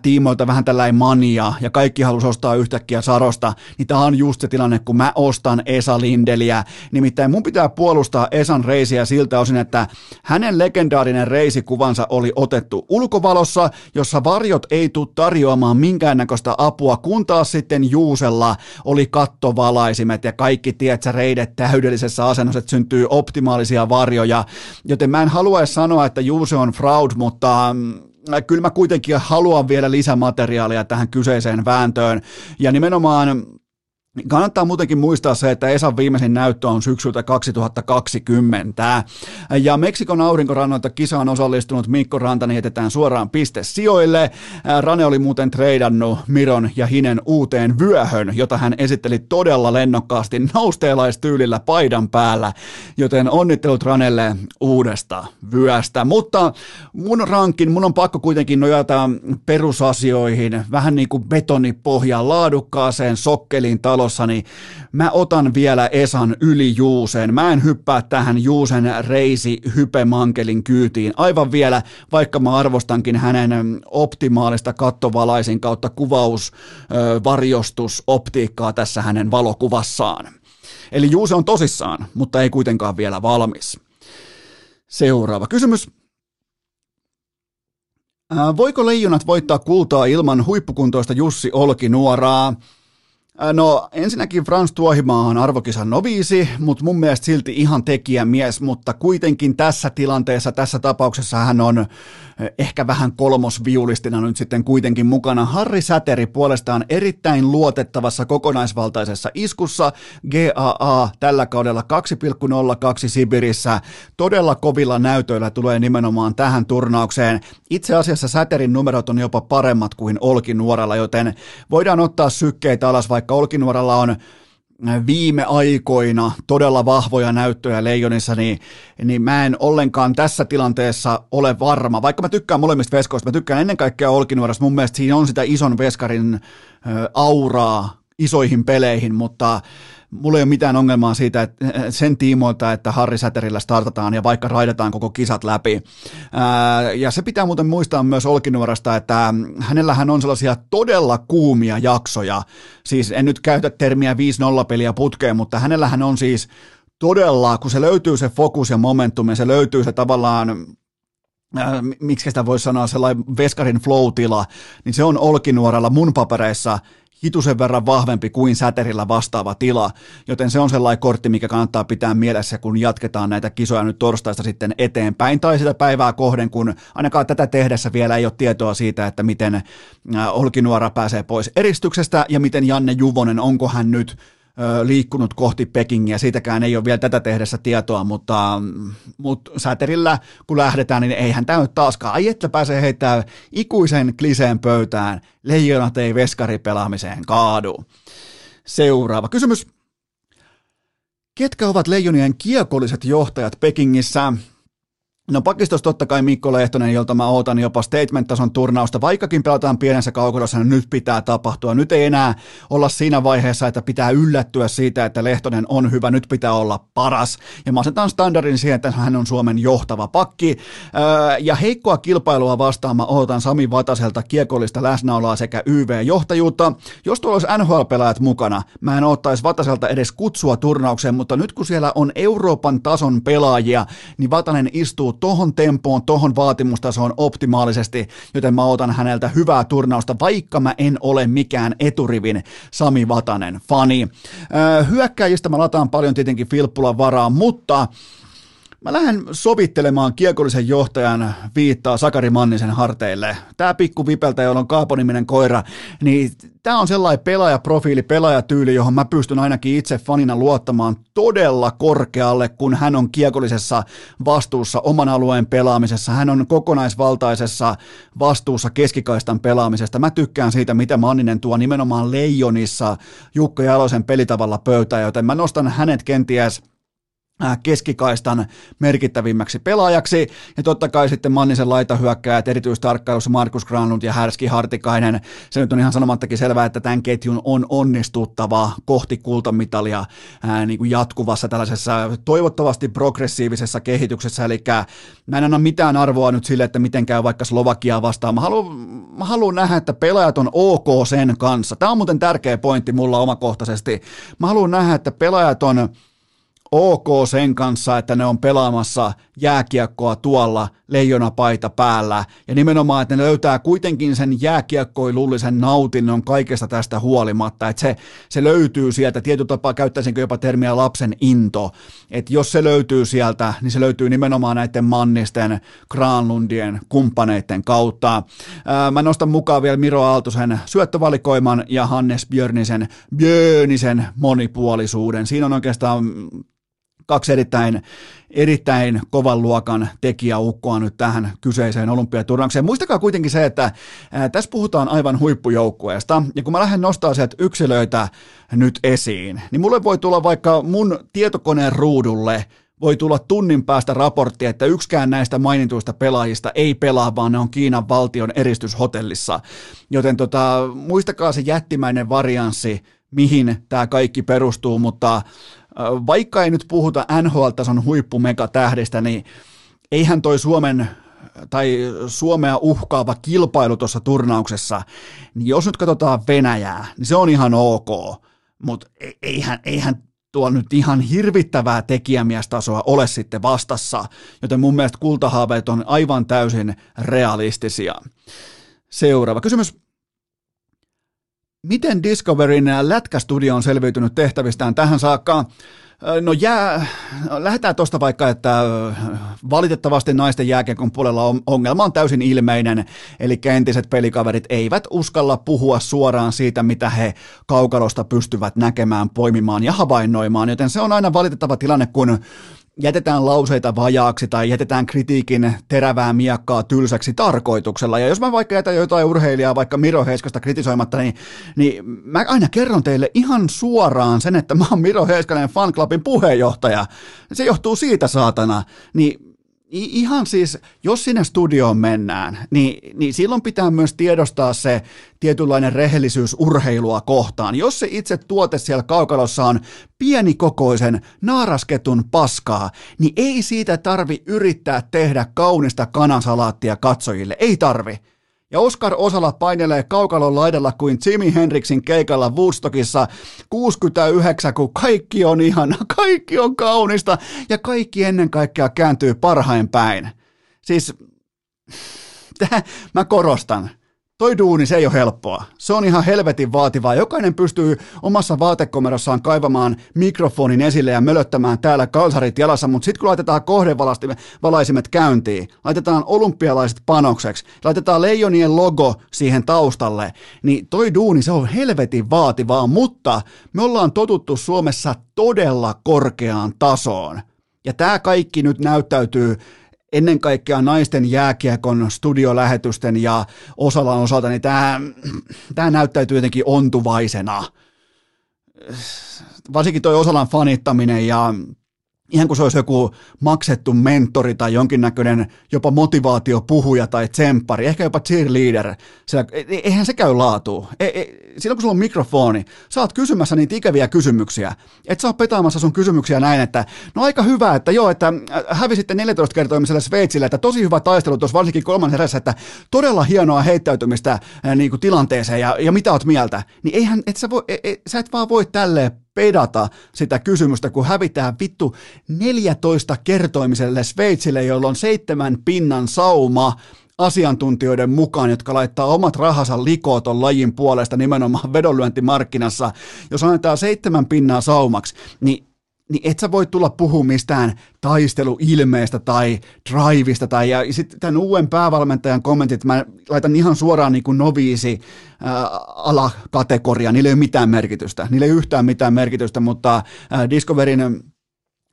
tiimoilta vähän tällainen mania ja kaikki halusi ostaa yhtäkkiä Sarosta, niin tämä on just se tilanne, kun mä ostan Esa Lindeliä. Nimittäin mun pitää puolustaa Esan reisiä siltä osin, että hänen legendaarinen reisikuvansa oli otettu ulkovalossa, jossa varjot ei tule tarjoamaan minkäännäköistä apua, kun taas sitten Juusella oli kattovalaisimet ja kaikki, tietsä, reidet täydellisessä asennossa, että syntyy optimaalisia varjoja, joten mä en halua sanoa, että Juuse on fraud, mutta mm, kyllä mä kuitenkin haluan vielä lisämateriaalia tähän kyseiseen vääntöön. Ja nimenomaan Kannattaa muutenkin muistaa se, että Esan viimeisin näyttö on syksyltä 2020. Ja Meksikon aurinkorannoilta kisaan osallistunut Mikko Rantani jätetään suoraan piste sijoille. Rane oli muuten treidannut Miron ja Hinen uuteen vyöhön, jota hän esitteli todella lennokkaasti nousteelaistyylillä paidan päällä. Joten onnittelut Ranelle uudesta vyöstä. Mutta mun rankin, mun on pakko kuitenkin nojata perusasioihin, vähän niin kuin betonipohjaan, laadukkaaseen sokkeliin talo tulossa, niin mä otan vielä Esan yli Juuseen. Mä en hyppää tähän Juusen reisi hypemankelin kyytiin aivan vielä, vaikka mä arvostankin hänen optimaalista kattovalaisin kautta kuvaus, varjostus, optiikkaa tässä hänen valokuvassaan. Eli Juuse on tosissaan, mutta ei kuitenkaan vielä valmis. Seuraava kysymys. Voiko leijonat voittaa kultaa ilman huippukuntoista Jussi Olkinuoraa? No ensinnäkin Frans Tuohimaa on arvokisan noviisi, mutta mun mielestä silti ihan tekijämies, mutta kuitenkin tässä tilanteessa, tässä tapauksessa hän on ehkä vähän kolmosviulistina nyt sitten kuitenkin mukana. Harri Säteri puolestaan erittäin luotettavassa kokonaisvaltaisessa iskussa. GAA tällä kaudella 2,02 Sibirissä. Todella kovilla näytöillä tulee nimenomaan tähän turnaukseen. Itse asiassa Säterin numerot on jopa paremmat kuin Olkinuoralla, joten voidaan ottaa sykkeitä alas, vaikka Olkinuoralla on viime aikoina todella vahvoja näyttöjä Leijonissa, niin, niin mä en ollenkaan tässä tilanteessa ole varma. Vaikka mä tykkään molemmista veskoista, mä tykkään ennen kaikkea Olkinuorasta, mun mielestä siinä on sitä ison veskarin ö, auraa isoihin peleihin, mutta mulla ei ole mitään ongelmaa siitä, että sen tiimoilta, että Harri Säterillä startataan ja vaikka raidataan koko kisat läpi. ja se pitää muuten muistaa myös Olkinuorasta, että hänellähän on sellaisia todella kuumia jaksoja. Siis en nyt käytä termiä 5-0 peliä putkeen, mutta hänellähän on siis todella, kun se löytyy se fokus ja momentum ja se löytyy se tavallaan miksi sitä voisi sanoa, sellainen veskarin flow-tila, niin se on Olkinuorella mun papereissa hitusen verran vahvempi kuin säterillä vastaava tila, joten se on sellainen kortti, mikä kannattaa pitää mielessä, kun jatketaan näitä kisoja nyt torstaista sitten eteenpäin, tai sitä päivää kohden, kun ainakaan tätä tehdessä vielä ei ole tietoa siitä, että miten Olkinuora pääsee pois eristyksestä, ja miten Janne Juvonen, onko hän nyt liikkunut kohti Pekingiä, siitäkään ei ole vielä tätä tehdessä tietoa, mutta, mutta säterillä kun lähdetään, niin eihän tämä nyt taaskaan, ai että pääsee heittämään ikuisen kliseen pöytään, leijonat ei veskaripelaamiseen kaadu. Seuraava kysymys. Ketkä ovat leijonien kiekolliset johtajat Pekingissä? No pakistossa totta kai Mikko Lehtonen, jolta mä ootan jopa statement-tason turnausta, vaikkakin pelataan pienessä kaukolossa, niin nyt pitää tapahtua. Nyt ei enää olla siinä vaiheessa, että pitää yllättyä siitä, että Lehtonen on hyvä, nyt pitää olla paras. Ja mä asetan standardin siihen, että hän on Suomen johtava pakki. Öö, ja heikkoa kilpailua vastaan mä ootan Sami Vataselta kiekollista läsnäoloa sekä YV-johtajuutta. Jos tuolla olisi NHL-pelaajat mukana, mä en ottaisi Vataselta edes kutsua turnaukseen, mutta nyt kun siellä on Euroopan tason pelaajia, niin Vatanen istuu tohon tempoon, tohon vaatimustasoon optimaalisesti, joten mä otan häneltä hyvää turnausta, vaikka mä en ole mikään eturivin Sami Vatanen fani. Hyökkäjistä mä lataan paljon tietenkin Filppulan varaa, mutta Mä lähden sovittelemaan kiekollisen johtajan viittaa Sakari Mannisen harteille. Tää pikku vipeltä, jolla on Kaaponiminen koira, niin tää on sellainen pelaajaprofiili, pelaajatyyli, johon mä pystyn ainakin itse fanina luottamaan todella korkealle, kun hän on kiekollisessa vastuussa oman alueen pelaamisessa. Hän on kokonaisvaltaisessa vastuussa keskikaistan pelaamisesta. Mä tykkään siitä, mitä Manninen tuo nimenomaan Leijonissa Jukka Jalosen pelitavalla pöytään, joten mä nostan hänet kenties – keskikaistan merkittävimmäksi pelaajaksi. Ja totta kai sitten Mannisen laitahyökkäjät, erityistarkkailussa Markus Granlund ja Härski Hartikainen. Se nyt on ihan sanomattakin selvää, että tämän ketjun on onnistuttava kohti kultamitalia ää, niin kuin jatkuvassa tällaisessa toivottavasti progressiivisessa kehityksessä. Eli mä en anna mitään arvoa nyt sille, että miten käy vaikka Slovakiaa vastaan. Mä haluan, mä haluan nähdä, että pelaajat on ok sen kanssa. Tämä on muuten tärkeä pointti mulla omakohtaisesti. Mä haluan nähdä, että pelaajat on ok sen kanssa, että ne on pelaamassa jääkiekkoa tuolla leijonapaita päällä. Ja nimenomaan, että ne löytää kuitenkin sen jääkiekkoilullisen nautinnon kaikesta tästä huolimatta. Että se, se löytyy sieltä, tietyllä tapaa käyttäisinkö jopa termiä lapsen into. Että jos se löytyy sieltä, niin se löytyy nimenomaan näiden Mannisten, Granlundien, kumppaneiden kautta. Ää, mä nostan mukaan vielä Miro Aaltosen syöttövalikoiman ja Hannes Björnisen, Björnisen monipuolisuuden. Siinä on oikeastaan kaksi erittäin, erittäin kovan luokan tekijäukkoa nyt tähän kyseiseen olympiaturnaukseen. Muistakaa kuitenkin se, että ää, tässä puhutaan aivan huippujoukkueesta, ja kun mä lähden nostaa sieltä yksilöitä nyt esiin, niin mulle voi tulla vaikka mun tietokoneen ruudulle voi tulla tunnin päästä raportti, että yksikään näistä mainituista pelaajista ei pelaa, vaan ne on Kiinan valtion eristyshotellissa. Joten tota, muistakaa se jättimäinen varianssi, mihin tämä kaikki perustuu, mutta vaikka ei nyt puhuta NHL-tason huippumegatähdistä, niin eihän toi Suomen tai Suomea uhkaava kilpailu tuossa turnauksessa, niin jos nyt katsotaan Venäjää, niin se on ihan ok, mutta e-, eihän, eihän tuolla nyt ihan hirvittävää tekijämiestasoa ole sitten vastassa, joten mun mielestä kultahaaveet on aivan täysin realistisia. Seuraava kysymys. Miten Discoverin lätkästudio on selviytynyt tehtävistään tähän saakka? No jää, lähdetään tuosta vaikka, että valitettavasti naisten jääkiekon puolella ongelma on täysin ilmeinen, eli entiset pelikaverit eivät uskalla puhua suoraan siitä, mitä he kaukalosta pystyvät näkemään, poimimaan ja havainnoimaan, joten se on aina valitettava tilanne, kun jätetään lauseita vajaaksi tai jätetään kritiikin terävää miekkaa tylsäksi tarkoituksella. Ja jos mä vaikka jätän jotain urheilijaa, vaikka Miro Heiskasta kritisoimatta, niin, niin mä aina kerron teille ihan suoraan sen, että mä oon Miro Heiskanen fanclubin puheenjohtaja. Se johtuu siitä saatana. Niin ihan siis, jos sinne studioon mennään, niin, niin silloin pitää myös tiedostaa se tietynlainen rehellisyys urheilua kohtaan. Jos se itse tuote siellä kaukalossa on pienikokoisen naarasketun paskaa, niin ei siitä tarvi yrittää tehdä kaunista kanasalaattia katsojille. Ei tarvi. Ja Oscar Osala painelee kaukalon laidalla kuin Jimi Hendrixin keikalla Woodstockissa 69, kun kaikki on ihana, kaikki on kaunista ja kaikki ennen kaikkea kääntyy parhain päin. Siis, mä korostan, Toi duuni, se ei ole helppoa. Se on ihan helvetin vaativaa. Jokainen pystyy omassa vaatekomerossaan kaivamaan mikrofonin esille ja mölöttämään täällä kalsarit jalassa, mutta sitten kun laitetaan kohdevalaisimet käyntiin, laitetaan olympialaiset panokseksi, laitetaan leijonien logo siihen taustalle, niin toi duuni, se on helvetin vaativaa, mutta me ollaan totuttu Suomessa todella korkeaan tasoon. Ja tämä kaikki nyt näyttäytyy ennen kaikkea naisten jääkiekon studiolähetysten ja Osalan osalta, niin tämä, tämä näyttäytyy jotenkin ontuvaisena. Varsinkin tuo Osalan fanittaminen ja ihan kuin se olisi joku maksettu mentori tai jonkinnäköinen jopa motivaatiopuhuja tai tsemppari, ehkä jopa cheerleader. Sillä, e, e, eihän se käy laatuun. E, e, silloin kun sulla on mikrofoni, sä oot kysymässä niitä ikäviä kysymyksiä. Et sä oot petaamassa sun kysymyksiä näin, että no aika hyvä, että joo, että hävisitte 14 kertoimiselle Sveitsille, että tosi hyvä taistelu tuossa varsinkin kolmannen erässä, että todella hienoa heittäytymistä niin kuin tilanteeseen ja, ja mitä oot mieltä. Niin eihän, et sä, voi, e, e, sä et vaan voi tälleen pedata sitä kysymystä, kun hävitään vittu 14 kertoimiselle Sveitsille, jolla on seitsemän pinnan sauma asiantuntijoiden mukaan, jotka laittaa omat rahansa likoon ton lajin puolesta nimenomaan vedonlyöntimarkkinassa. Jos annetaan seitsemän pinnaa saumaksi, niin niin et sä voi tulla puhua mistään taisteluilmeestä tai drivista tai ja sitten tämän uuden päävalmentajan kommentit, mä laitan ihan suoraan niin kuin noviisi ää, alakategoria, niillä ei ole mitään merkitystä, niillä ei yhtään mitään merkitystä, mutta ää, Discoverin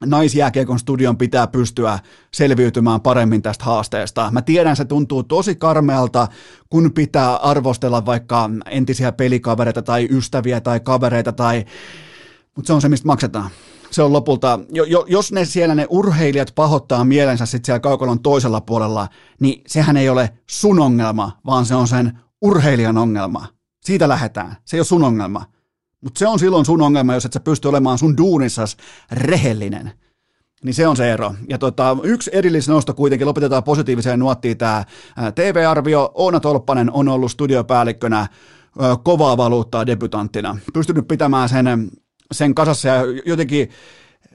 naisjääkiekon studion pitää pystyä selviytymään paremmin tästä haasteesta. Mä tiedän, se tuntuu tosi karmealta, kun pitää arvostella vaikka entisiä pelikavereita tai ystäviä tai kavereita tai mutta se on se, mistä maksetaan se on lopulta, jo, jo, jos ne siellä ne urheilijat pahoittaa mielensä sitten siellä kaukolon toisella puolella, niin sehän ei ole sun ongelma, vaan se on sen urheilijan ongelma. Siitä lähdetään. Se ei ole sun ongelma. Mutta se on silloin sun ongelma, jos et sä pysty olemaan sun duunissas rehellinen. Niin se on se ero. Ja tota, yksi erillisnosto kuitenkin, lopetetaan positiiviseen nuottiin tämä TV-arvio. Oona Tolppanen on ollut studiopäällikkönä kovaa valuuttaa debutanttina. Pystynyt pitämään sen sen kasassa ja jotenkin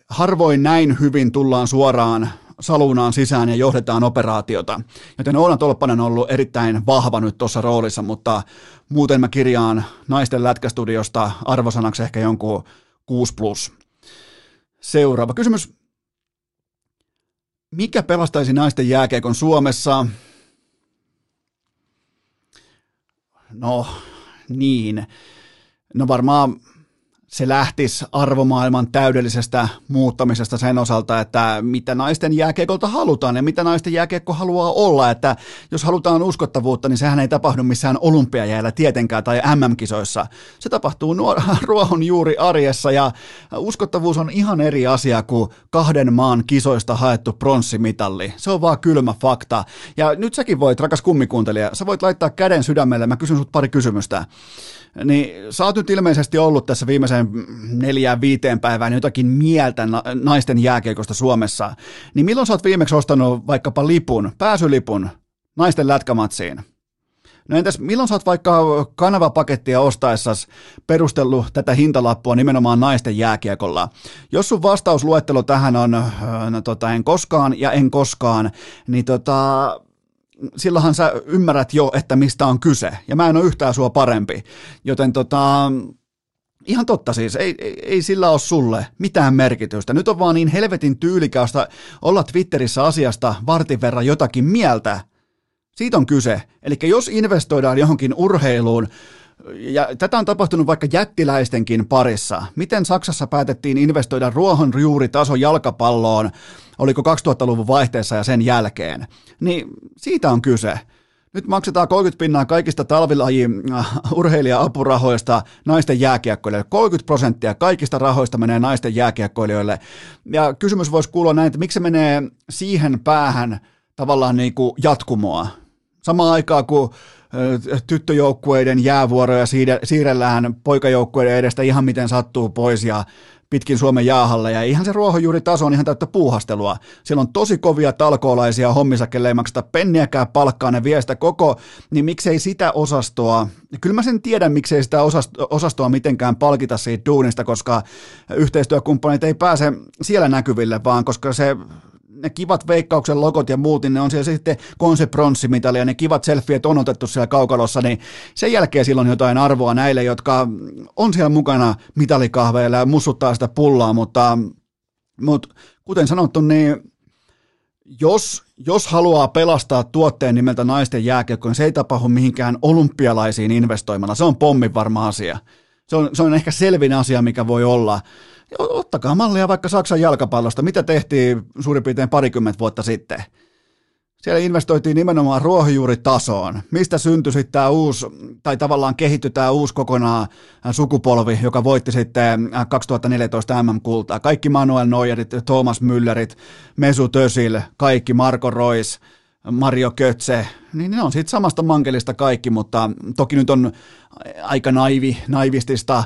harvoin näin hyvin tullaan suoraan saluunaan sisään ja johdetaan operaatiota. Joten Oona Tolppanen on ollut erittäin vahva nyt tuossa roolissa, mutta muuten mä kirjaan naisten lätkästudiosta arvosanaksi ehkä jonkun 6 plus. Seuraava kysymys. Mikä pelastaisi naisten jääkeikon Suomessa? No, niin. No varmaan se lähtisi arvomaailman täydellisestä muuttamisesta sen osalta, että mitä naisten jääkiekolta halutaan ja mitä naisten jääkiekko haluaa olla, että jos halutaan uskottavuutta, niin sehän ei tapahdu missään olympiajäällä tietenkään tai MM-kisoissa. Se tapahtuu ruohon juuri arjessa ja uskottavuus on ihan eri asia kuin kahden maan kisoista haettu pronssimitalli. Se on vaan kylmä fakta. Ja nyt säkin voit, rakas kummikuuntelija, sä voit laittaa käden sydämelle, mä kysyn sut pari kysymystä niin sä oot nyt ilmeisesti ollut tässä viimeisen neljään viiteen päivään jotakin mieltä naisten jääkiekosta Suomessa. Niin milloin sä oot viimeksi ostanut vaikkapa lipun, pääsylipun naisten lätkämatsiin? No entäs milloin sä oot vaikka kanavapakettia ostaessas perustellut tätä hintalappua nimenomaan naisten jääkiekolla? Jos sun vastausluettelo tähän on no, tota, en koskaan ja en koskaan, niin tota, silloinhan sä ymmärrät jo, että mistä on kyse, ja mä en ole yhtään sua parempi, joten tota, ihan totta siis, ei, ei, ei sillä ole sulle mitään merkitystä. Nyt on vaan niin helvetin tyylikästä olla Twitterissä asiasta vartin verran jotakin mieltä. Siitä on kyse. Eli jos investoidaan johonkin urheiluun, ja tätä on tapahtunut vaikka jättiläistenkin parissa. Miten Saksassa päätettiin investoida ruohonjuuritason jalkapalloon, oliko 2000-luvun vaihteessa ja sen jälkeen? Niin siitä on kyse. Nyt maksetaan 30 pinnaa kaikista talvilajin äh, urheilija-apurahoista naisten jääkiekkoilijoille. 30 prosenttia kaikista rahoista menee naisten jääkiekkoilijoille. Ja kysymys voisi kuulua näin, että miksi se menee siihen päähän tavallaan niin kuin jatkumoa. Samaan aikaan, kun tyttöjoukkueiden jäävuoroja siirrellään poikajoukkueiden edestä ihan miten sattuu pois ja pitkin Suomen jäähalle ja ihan se taso on ihan täyttä puuhastelua. Siellä on tosi kovia talkoolaisia hommissa, kelle ei makseta penniäkään palkkaa, ne vie sitä koko, niin miksei sitä osastoa, kyllä mä sen tiedän, miksei sitä osastoa mitenkään palkita siitä duunista, koska yhteistyökumppanit ei pääse siellä näkyville, vaan koska se ne kivat veikkauksen logot ja muut, niin ne on siellä sitten konse pronssimitali ja ne kivat selfiet on otettu siellä kaukalossa, niin sen jälkeen silloin jotain arvoa näille, jotka on siellä mukana mitalikahveilla ja mussuttaa sitä pullaa, mutta, mutta kuten sanottu, niin jos, jos haluaa pelastaa tuotteen nimeltä naisten jääkiekko, niin se ei tapahdu mihinkään olympialaisiin investoimalla. Se on pommin varma asia. Se on, se on ehkä selvin asia, mikä voi olla. Ottakaa mallia vaikka Saksan jalkapallosta. Mitä tehtiin suurin piirtein parikymmentä vuotta sitten? Siellä investoitiin nimenomaan ruohonjuuritasoon. Mistä syntyi sitten tämä uusi, tai tavallaan kehittyi tämä uusi kokonaan sukupolvi, joka voitti sitten 2014 MM-kultaa. Kaikki Manuel Neuerit, Thomas Müllerit, Mesu Tösil, kaikki Marko Rois, Mario Kötse, niin ne on siitä samasta mankelista kaikki, mutta toki nyt on aika naivi, naivistista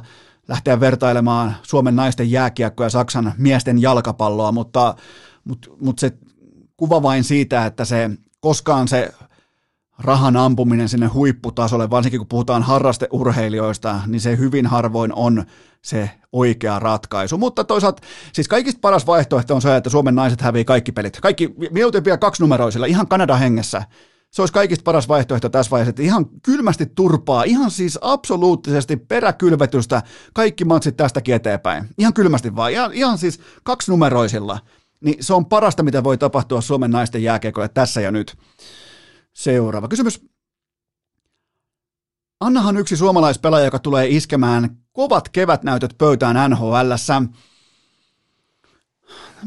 lähteä vertailemaan Suomen naisten jääkiekkoa ja Saksan miesten jalkapalloa, mutta, mutta, mutta se kuva vain siitä, että se koskaan se rahan ampuminen sinne huipputasolle, varsinkin kun puhutaan harrasteurheilijoista, niin se hyvin harvoin on se oikea ratkaisu. Mutta toisaalta, siis kaikista paras vaihtoehto on se, että Suomen naiset hävii kaikki pelit. Kaikki, mieluiten vielä kaksinumeroisilla, ihan Kanada hengessä. Se olisi kaikista paras vaihtoehto tässä vaiheessa, että ihan kylmästi turpaa, ihan siis absoluuttisesti peräkylvetystä kaikki matsit tästäkin eteenpäin. Ihan kylmästi vaan, ihan, ihan siis kaksinumeroisilla niin se on parasta, mitä voi tapahtua Suomen naisten jääkiekolle tässä ja nyt. Seuraava kysymys. Annahan yksi suomalaispelaaja, joka tulee iskemään kovat kevätnäytöt pöytään NHLssä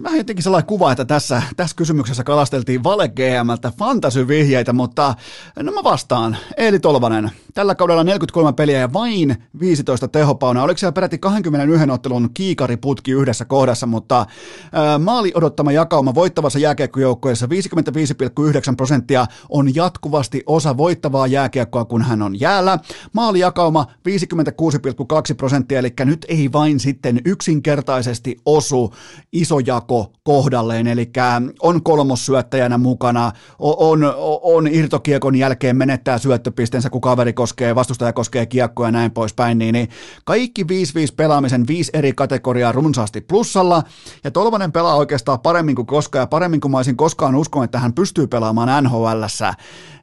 vähän jotenkin sellainen kuva, että tässä, tässä kysymyksessä kalasteltiin vale GMltä fantasy-vihjeitä, mutta no mä vastaan. Eeli Tolvanen, tällä kaudella 43 peliä ja vain 15 tehopauna. Oliko siellä peräti 21 ottelun kiikariputki yhdessä kohdassa, mutta ää, maali odottama jakauma voittavassa jääkiekkojoukkueessa 55,9 prosenttia on jatkuvasti osa voittavaa jääkiekkoa, kun hän on jäällä. Maalijakauma 56,2 prosenttia, eli nyt ei vain sitten yksinkertaisesti osu iso jako kohdalleen, eli on kolmossyöttäjänä mukana, on, on irtokiekon jälkeen menettää syöttöpisteensä, kun kaveri koskee, vastustaja koskee kiekkoa ja näin poispäin, niin, niin kaikki 5-5 pelaamisen viisi eri kategoriaa runsaasti plussalla, ja Tolvanen pelaa oikeastaan paremmin kuin koskaan, ja paremmin kuin mä olisin koskaan uskon, että hän pystyy pelaamaan NHLssä,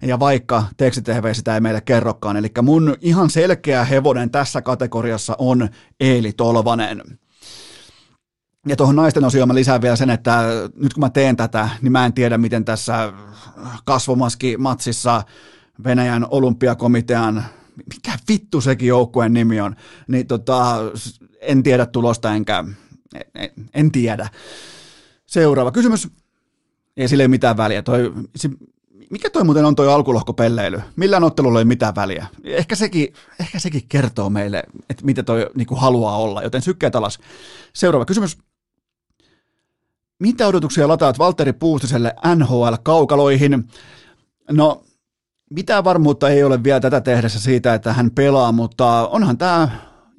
ja vaikka tekstitehve sitä ei meille kerrokaan, eli mun ihan selkeä hevonen tässä kategoriassa on Eeli Tolvanen. Ja tuohon naisten osioon mä lisään vielä sen, että nyt kun mä teen tätä, niin mä en tiedä, miten tässä kasvomaski-matsissa Venäjän olympiakomitean, mikä vittu sekin joukkueen nimi on, niin tota, en tiedä tulosta enkä, en, en tiedä. Seuraava kysymys. Ei sille mitään väliä. Toi, se, mikä toi muuten on toi alkulohkopelleily? Millään ottelulla ei mitään väliä. Ehkä sekin, ehkä sekin kertoo meille, että mitä toi niin haluaa olla, joten sykkeet alas. Seuraava kysymys. Mitä odotuksia lataat Valtteri Puustiselle NHL-kaukaloihin? No, mitään varmuutta ei ole vielä tätä tehdessä siitä, että hän pelaa, mutta onhan tämä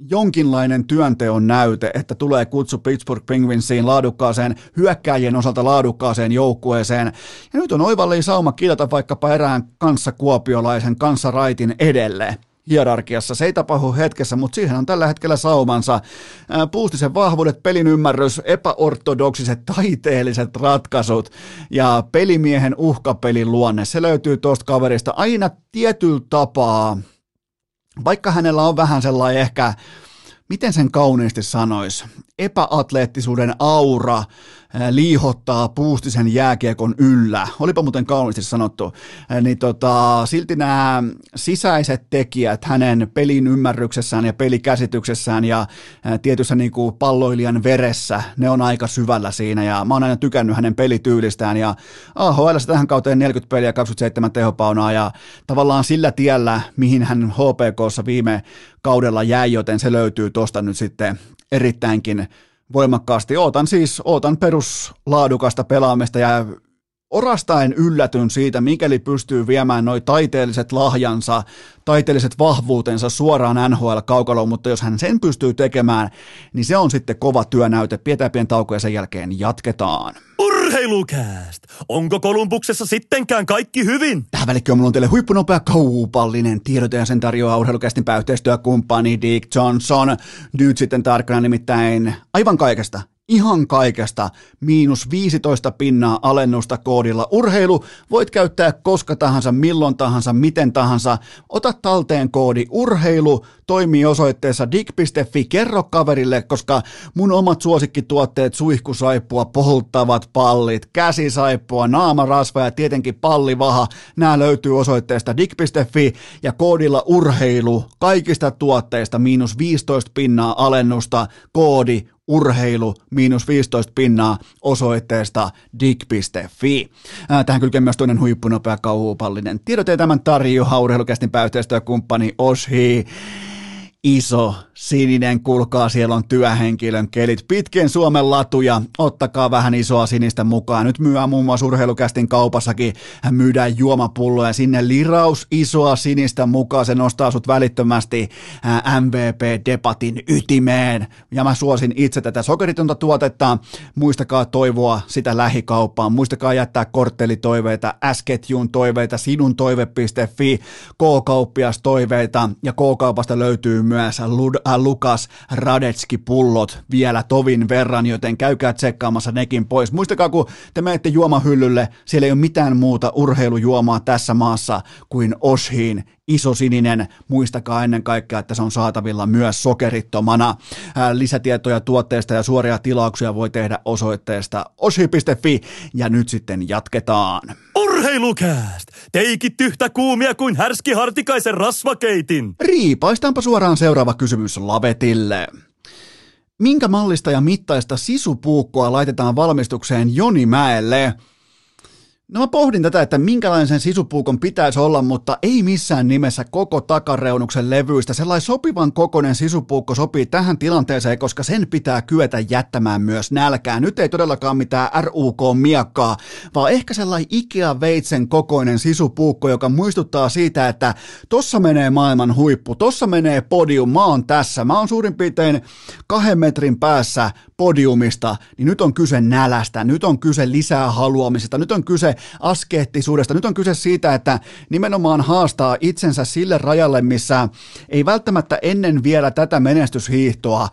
jonkinlainen työnteon näyte, että tulee kutsu Pittsburgh Penguinsiin laadukkaaseen, hyökkääjien osalta laadukkaaseen joukkueeseen. Ja nyt on oivallinen sauma kilata vaikkapa erään kanssa kuopiolaisen kanssa raitin edelle hierarkiassa. Se ei tapahdu hetkessä, mutta siihen on tällä hetkellä saumansa. Puustisen vahvuudet, pelin ymmärrys, epäortodoksiset taiteelliset ratkaisut ja pelimiehen uhkapelin luonne. Se löytyy tuosta kaverista aina tietyllä tapaa. Vaikka hänellä on vähän sellainen ehkä, miten sen kauniisti sanoisi, epäatleettisuuden aura, liihottaa puustisen jääkiekon yllä. Olipa muuten kauniisti sanottu. Niin tota, silti nämä sisäiset tekijät hänen pelin ymmärryksessään ja pelikäsityksessään ja tietyssä niin kuin palloilijan veressä, ne on aika syvällä siinä ja mä oon aina tykännyt hänen pelityylistään ja AHL tähän kauteen 40 peliä 27 tehopaunaa ja tavallaan sillä tiellä, mihin hän HPKssa viime kaudella jäi, joten se löytyy tuosta nyt sitten erittäinkin voimakkaasti. Ootan siis, ootan peruslaadukasta pelaamista ja orastaen yllätyn siitä, mikäli pystyy viemään noin taiteelliset lahjansa, taiteelliset vahvuutensa suoraan NHL-kaukaloon, mutta jos hän sen pystyy tekemään, niin se on sitten kova työnäyte. Pidetään pieni tauko ja sen jälkeen jatketaan. Urheilukääst! Onko Kolumbuksessa sittenkään kaikki hyvin? Tähän välikköön mulla on teille huippunopea kaupallinen tiedote ja sen tarjoaa urheilukästin pääyhteistyökumppani Dick Johnson. Nyt sitten tarkkana nimittäin aivan kaikesta ihan kaikesta. Miinus 15 pinnaa alennusta koodilla urheilu. Voit käyttää koska tahansa, milloin tahansa, miten tahansa. Ota talteen koodi urheilu, toimii osoitteessa dig.fi, kerro kaverille, koska mun omat suosikkituotteet, suihkusaippua, polttavat pallit, käsisaippua, naamarasva ja tietenkin pallivaha, nämä löytyy osoitteesta dig.fi ja koodilla urheilu. Kaikista tuotteista miinus 15 pinnaa alennusta, koodi urheilu miinus 15 pinnaa osoitteesta dig.fi. Tähän kylkee myös toinen huippunopea kauhupallinen tiedote tämän tarjoaa urheilukästin pääyhteistyökumppani Oshi iso sininen, kulkaa, siellä on työhenkilön kelit, pitkien Suomen latuja, ottakaa vähän isoa sinistä mukaan. Nyt myyään muun muassa urheilukästin kaupassakin, myydään juomapulloja, sinne liraus isoa sinistä mukaan, se nostaa sut välittömästi MVP-debatin ytimeen. Ja mä suosin itse tätä sokeritonta tuotetta, muistakaa toivoa sitä lähikauppaan, muistakaa jättää korttelitoiveita, S-ketjun toiveita, sinun toive.fi, K-kauppias toiveita. Ja K-kaupasta löytyy myös äh, Lukas Radetski-pullot vielä tovin verran, joten käykää tsekkaamassa nekin pois. Muistakaa, kun te menette juomahyllylle, siellä ei ole mitään muuta urheilujuomaa tässä maassa kuin Oshiin isosininen. Muistakaa ennen kaikkea, että se on saatavilla myös sokerittomana. Lisätietoja tuotteesta ja suoria tilauksia voi tehdä osoitteesta oshi.fi ja nyt sitten jatketaan. Urheilukääst! Teikit yhtä kuumia kuin härski hartikaisen rasvakeitin. Riipaistaanpa suoraan seuraava kysymys Lavetille. Minkä mallista ja mittaista sisupuukkoa laitetaan valmistukseen Joni Mäelle? No mä pohdin tätä, että minkälainen sen sisupuukon pitäisi olla, mutta ei missään nimessä koko takareunuksen levyistä. Sellainen sopivan kokoinen sisupuukko sopii tähän tilanteeseen, koska sen pitää kyetä jättämään myös nälkää. Nyt ei todellakaan mitään RUK-miakkaa, vaan ehkä sellainen Ikea-veitsen kokoinen sisupuukko, joka muistuttaa siitä, että tossa menee maailman huippu, tossa menee podium, mä oon tässä, mä oon suurin piirtein kahden metrin päässä podiumista, niin nyt on kyse nälästä, nyt on kyse lisää haluamisesta, nyt on kyse askeettisuudesta, nyt on kyse siitä, että nimenomaan haastaa itsensä sille rajalle, missä ei välttämättä ennen vielä tätä menestyshiihtoa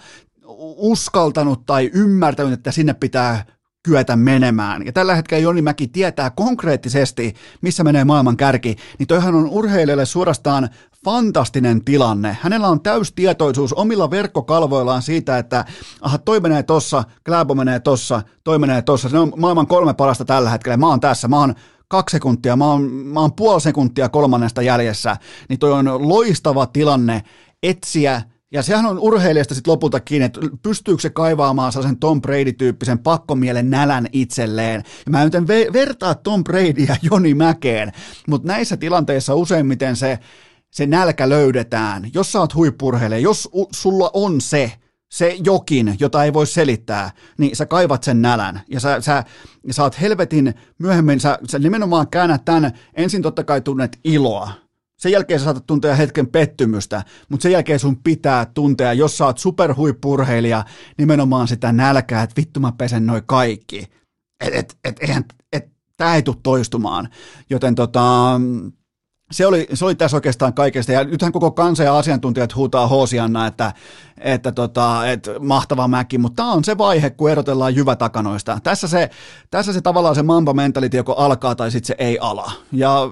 uskaltanut tai ymmärtänyt, että sinne pitää kyetä menemään. Ja tällä hetkellä Joni Mäki tietää konkreettisesti, missä menee maailman kärki, niin toihan on urheilijalle suorastaan fantastinen tilanne. Hänellä on täystietoisuus omilla verkkokalvoillaan siitä, että aha, toi menee tossa, Kläbo menee tossa, toi menee tossa. Se on maailman kolme parasta tällä hetkellä. Mä oon tässä, mä oon kaksi sekuntia, mä oon, mä oon puoli sekuntia kolmannesta jäljessä. Niin toi on loistava tilanne etsiä ja sehän on urheilijasta sitten lopulta kiinni, että pystyykö se kaivaamaan sellaisen Tom Brady-tyyppisen pakkomielen nälän itselleen. Ja mä en vertaa Tom Bradyä Joni Mäkeen, mutta näissä tilanteissa useimmiten se se nälkä löydetään. Jos sä oot huippurheilija, jos u- sulla on se, se jokin, jota ei voi selittää, niin sä kaivat sen nälän ja sä, sä, sä oot helvetin myöhemmin, sä, sä nimenomaan käännät tämän, ensin totta kai tunnet iloa, sen jälkeen sä saatat tuntea hetken pettymystä, mutta sen jälkeen sun pitää tuntea, jos sä oot superhuippurheilija, nimenomaan sitä nälkää, että vittu mä pesen noi kaikki. Et, et, et, et, et, tää ei tule toistumaan. Joten tota, se oli, se oli tässä oikeastaan kaikesta, ja nythän koko kansa ja asiantuntijat huutaa Hoosianna, että, että, tota, että mahtava mäki, mutta tämä on se vaihe, kun erotellaan jyvätakanoista. Tässä se, tässä se tavallaan se mamba mentality joko alkaa tai sitten se ei ala. Ja,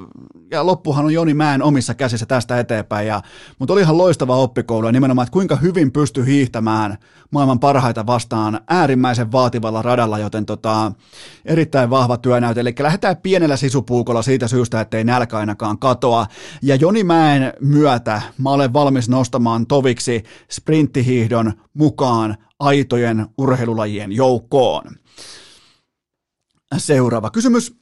ja loppuhan on Joni Mäen omissa käsissä tästä eteenpäin, ja, mutta oli ihan loistava oppikoulu, ja nimenomaan, että kuinka hyvin pystyi hiihtämään maailman parhaita vastaan äärimmäisen vaativalla radalla, joten tota, erittäin vahva työnäyte. Eli lähdetään pienellä sisupuukolla siitä syystä, ettei nälkä ainakaan katoa. Ja Joni Mäen myötä mä olen valmis nostamaan toviksi sprinttihiihdon mukaan aitojen urheilulajien joukkoon. Seuraava kysymys.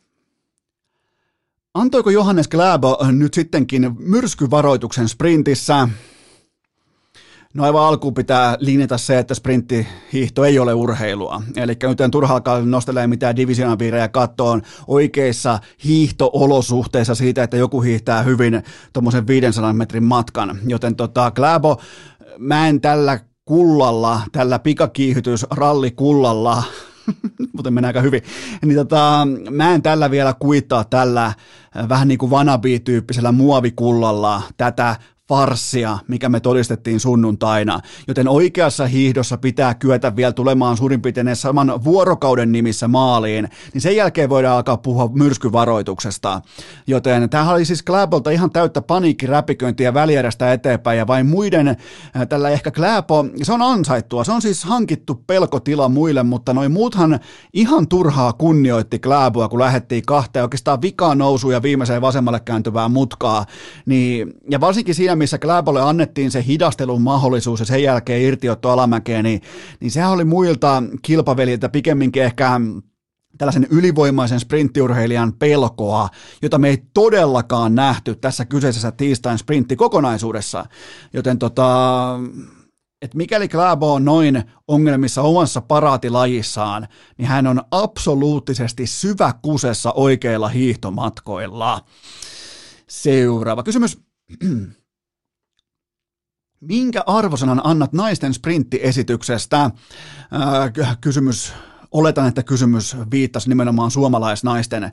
Antoiko Johannes Gläbo nyt sittenkin myrskyvaroituksen sprintissä? No aivan alkuun pitää linjata se, että sprinttihiihto ei ole urheilua. Eli nyt en turha alkaa nostelemaan mitään divisionapiirejä kattoon oikeissa hiihtoolosuhteissa siitä, että joku hiihtää hyvin tuommoisen 500 metrin matkan. Joten tota, Gläbo, mä en tällä kullalla, tällä pikakiihytys rallikullalla muuten menee aika hyvin, niin tota, mä en tällä vielä kuittaa tällä vähän niin kuin wannabe-tyyppisellä muovikullalla tätä farssia, mikä me todistettiin sunnuntaina, joten oikeassa hiihdossa pitää kyetä vielä tulemaan suurin piirtein saman vuorokauden nimissä maaliin, niin sen jälkeen voidaan alkaa puhua myrskyvaroituksesta. Joten tämä oli siis Kläbolta ihan täyttä paniikkiräpiköintiä välierästä eteenpäin ja vain muiden äh, tällä ehkä Kläbo, se on ansaittua, se on siis hankittu pelkotila muille, mutta noin muuthan ihan turhaa kunnioitti Kläboa, kun lähdettiin kahteen oikeastaan vikaa nousu ja viimeiseen vasemmalle kääntyvää mutkaa, niin, ja varsinkin siinä missä Kläbolle annettiin se hidastelun mahdollisuus ja sen jälkeen irtiotto alamäkeen, niin, niin sehän oli muilta kilpaveljiltä pikemminkin ehkä tällaisen ylivoimaisen sprinttiurheilijan pelkoa, jota me ei todellakaan nähty tässä kyseisessä tiistain sprinttikokonaisuudessa. Joten tota, et mikäli Kläbo on noin ongelmissa omassa paraatilajissaan, niin hän on absoluuttisesti syväkusessa oikeilla hiihtomatkoilla. Seuraava kysymys. Minkä arvosanan annat naisten sprinttiesityksestä? Äh, kysymys Oletan, että kysymys viittasi nimenomaan suomalaisnaisten äh,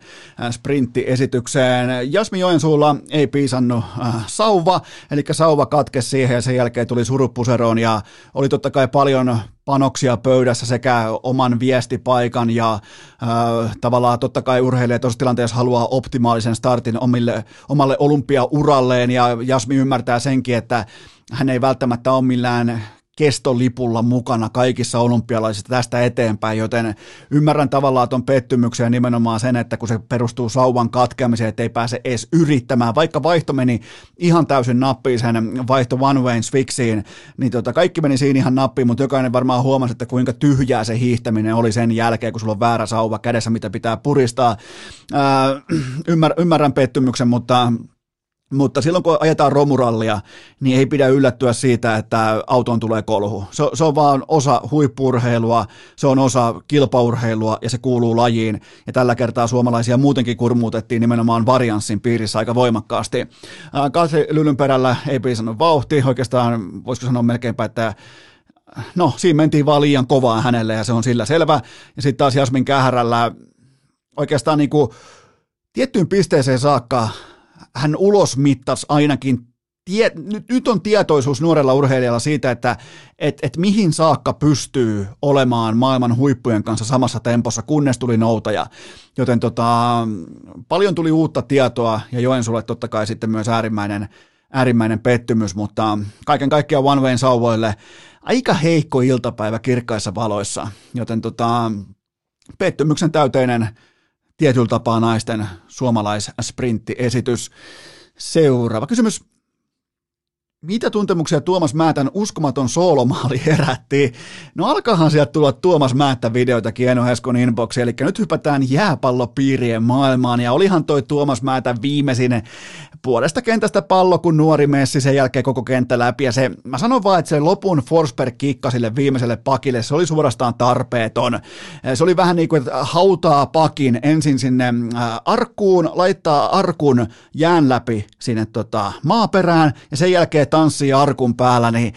sprinttiesitykseen. Jasmi Joensuulla ei piisannut äh, sauva, eli sauva katkesi siihen ja sen jälkeen tuli surupuseroon ja oli totta kai paljon panoksia pöydässä sekä oman viestipaikan ja äh, tavallaan totta kai urheilija tuossa tilanteessa haluaa optimaalisen startin omille, omalle olympiauralleen. Ja Jasmi ymmärtää senkin, että hän ei välttämättä ole millään kestolipulla mukana kaikissa olympialaisissa tästä eteenpäin, joten ymmärrän tavallaan tuon pettymyksen nimenomaan sen, että kun se perustuu sauvan katkeamiseen, että ei pääse edes yrittämään, vaikka vaihto meni ihan täysin nappiin sen vaihto one way swixiin, niin tota, kaikki meni siinä ihan nappiin, mutta jokainen varmaan huomasi, että kuinka tyhjää se hiihtäminen oli sen jälkeen, kun sulla on väärä sauva kädessä, mitä pitää puristaa. Ää, ymmär, ymmärrän pettymyksen, mutta mutta silloin kun ajetaan romurallia, niin ei pidä yllättyä siitä, että auton tulee kolhu. Se, se on vaan osa huippurheilua, se on osa kilpaurheilua ja se kuuluu lajiin. Ja tällä kertaa suomalaisia muutenkin kurmuutettiin nimenomaan varianssin piirissä aika voimakkaasti. Katri Lylynperällä ei piisannut vauhti, oikeastaan voisiko sanoa melkeinpä, että no siinä mentiin vaan liian kovaa hänelle ja se on sillä selvä. Ja sitten taas Jasmin Kähärällä oikeastaan niin kuin tiettyyn pisteeseen saakka hän ulosmittasi ainakin tie, nyt, nyt on tietoisuus nuorella urheilijalla siitä, että et, et mihin saakka pystyy olemaan maailman huippujen kanssa samassa tempossa, kunnes tuli noutaja. Joten tota, paljon tuli uutta tietoa ja Joensuulle totta kai sitten myös äärimmäinen, äärimmäinen pettymys, mutta kaiken kaikkiaan One Wayn sauvoille aika heikko iltapäivä kirkkaissa valoissa, joten tota, pettymyksen täyteinen tietyllä tapaa naisten suomalaisprinttiesitys. Seuraava kysymys. Mitä tuntemuksia Tuomas Määtän uskomaton soolomaali herätti? No alkahan sieltä tulla Tuomas Määttä videoita Kieno Heskon inboxi, eli nyt hypätään jääpallopiirien maailmaan, ja olihan toi Tuomas Määtän viimeisin puolesta kentästä pallo, kun nuori messi sen jälkeen koko kenttä läpi, ja se, mä sanon vaan, että se lopun Forsberg kikka sille viimeiselle pakille, se oli suorastaan tarpeeton. Se oli vähän niin kuin, että hautaa pakin ensin sinne äh, arkkuun, laittaa arkun jään läpi sinne tota, maaperään, ja sen jälkeen tanssii arkun päällä, niin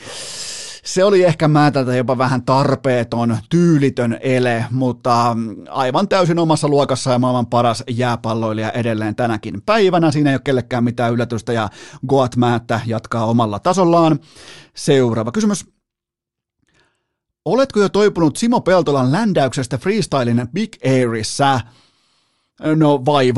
se oli ehkä määtältä jopa vähän tarpeeton, tyylitön ele, mutta aivan täysin omassa luokassa ja maailman paras jääpalloilija edelleen tänäkin päivänä. Siinä ei ole kellekään mitään yllätystä ja Goat Määttä jatkaa omalla tasollaan. Seuraava kysymys. Oletko jo toipunut Simo Peltolan ländäyksestä freestylin Big Airissa? No vai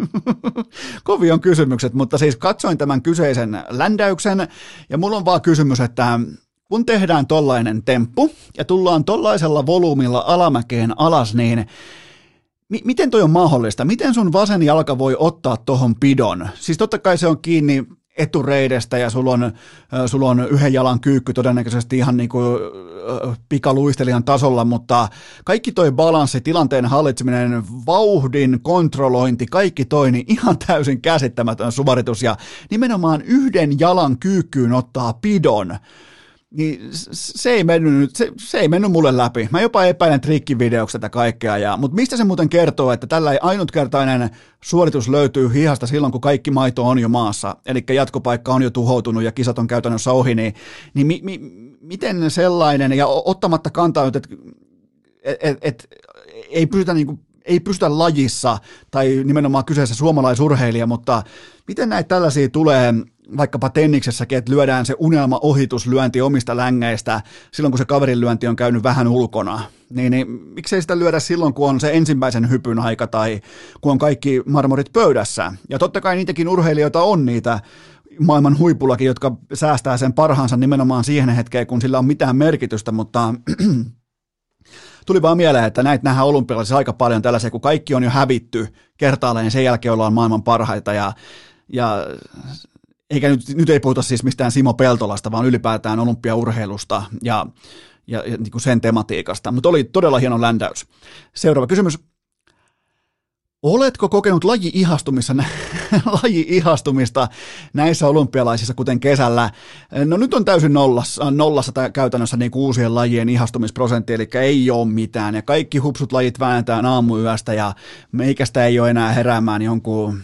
voin. Kovin on kysymykset, mutta siis katsoin tämän kyseisen ländäyksen ja mulla on vaan kysymys, että kun tehdään tollainen temppu ja tullaan tollaisella volyymilla alamäkeen alas, niin mi- miten toi on mahdollista? Miten sun vasen jalka voi ottaa tohon pidon? Siis totta kai se on kiinni etureidestä ja sulla on, sulla on yhden jalan kyykky todennäköisesti ihan niin kuin pikaluistelijan tasolla, mutta kaikki toi balanssi, tilanteen hallitseminen, vauhdin kontrollointi, kaikki toi, niin ihan täysin käsittämätön suvaritus. Ja nimenomaan yhden jalan kyykkyyn ottaa pidon niin se ei mennyt, se, se ei mennyt mulle läpi. Mä jopa epäilen trikkivideoksi tätä kaikkea, ja, mutta mistä se muuten kertoo, että tällä ainutkertainen suoritus löytyy hihasta silloin, kun kaikki maito on jo maassa, eli jatkopaikka on jo tuhoutunut ja kisat on käytännössä ohi, niin, niin mi, mi, miten sellainen, ja ottamatta kantaa, että et, et, ei pystytä niinku ei pystytä lajissa tai nimenomaan kyseessä suomalaisurheilija, mutta miten näitä tällaisia tulee vaikkapa tenniksessäkin, että lyödään se unelma ohituslyönti omista längeistä silloin, kun se kaverin lyönti on käynyt vähän ulkona. Niin, niin miksei sitä lyödä silloin, kun on se ensimmäisen hypyn aika tai kun on kaikki marmorit pöydässä. Ja totta kai niitäkin urheilijoita on niitä maailman huipullakin, jotka säästää sen parhaansa nimenomaan siihen hetkeen, kun sillä on mitään merkitystä, mutta tuli vaan mieleen, että näitä nähdään olympialaisissa aika paljon tällaisia, kun kaikki on jo hävitty kertaalleen, niin sen jälkeen ollaan maailman parhaita ja, ja eikä nyt, nyt ei puhuta siis mistään Simo Peltolasta, vaan ylipäätään olympiaurheilusta ja, ja, ja niin kuin sen tematiikasta. Mutta oli todella hieno ländäys. Seuraava kysymys. Oletko kokenut laji-ihastumista, laji-ihastumista näissä olympialaisissa, kuten kesällä? No nyt on täysin nollassa, nollassa tämä käytännössä niin uusien lajien ihastumisprosentti, eli ei ole mitään. Ja kaikki hupsut lajit vääntää aamuyöstä ja meikästä ei ole enää heräämään jonkun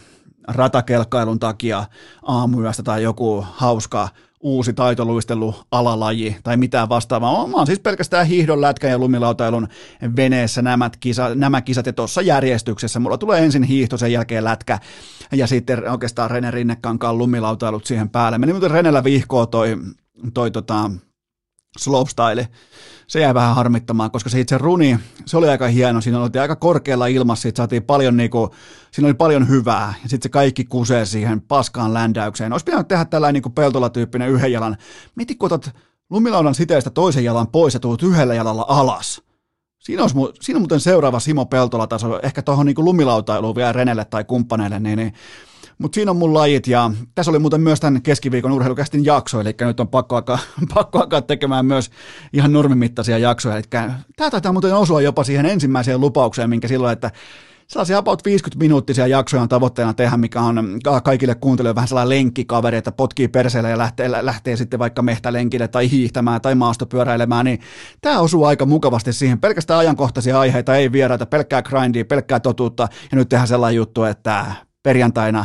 ratakelkkailun takia aamuyöstä tai joku hauska uusi taitoluistelu alalaji tai mitään vastaavaa. Mä oon siis pelkästään hiihdon, lätkän ja lumilautailun veneessä nämä, kisa, nämä kisat ja tuossa järjestyksessä. Mulla tulee ensin hiihto, sen jälkeen lätkä ja sitten oikeastaan Rene Rinnekankaan lumilautailut siihen päälle. Meni muuten Renellä vihkoa toi, toi tota, slopestyle se jäi vähän harmittamaan, koska se itse runi, se oli aika hieno, siinä oli aika korkealla ilmassa, siitä saatiin paljon, niin kuin, siinä oli paljon hyvää, ja sitten se kaikki kusee siihen paskaan ländäykseen. Olisi pitänyt tehdä tällainen niin peltolatyyppinen yhden jalan. Mieti, kun otat lumilaudan siteestä toisen jalan pois ja tuut yhdellä jalalla alas. Siinä, olisi, siinä on muuten seuraava Simo Peltola-taso, ehkä tuohon niin lumilautailuun vielä Renelle tai kumppaneille, niin, niin mutta siinä on mun lajit ja tässä oli muuten myös tämän keskiviikon urheilukästin jakso, eli nyt on pakko alkaa, pakko alkaa tekemään myös ihan normimittaisia jaksoja. Eli tämä taitaa muuten osua jopa siihen ensimmäiseen lupaukseen, minkä silloin, että sellaisia about 50 minuuttisia jaksoja on tavoitteena tehdä, mikä on kaikille kuuntelijoille vähän sellainen lenkkikaveri, että potkii perseelle ja lähtee, lähtee sitten vaikka mehtälenkille tai hiihtämään tai maastopyöräilemään, niin tämä osuu aika mukavasti siihen. Pelkästään ajankohtaisia aiheita, ei vieraita, pelkkää grindia, pelkkää totuutta ja nyt tehdään sellainen juttu, että perjantaina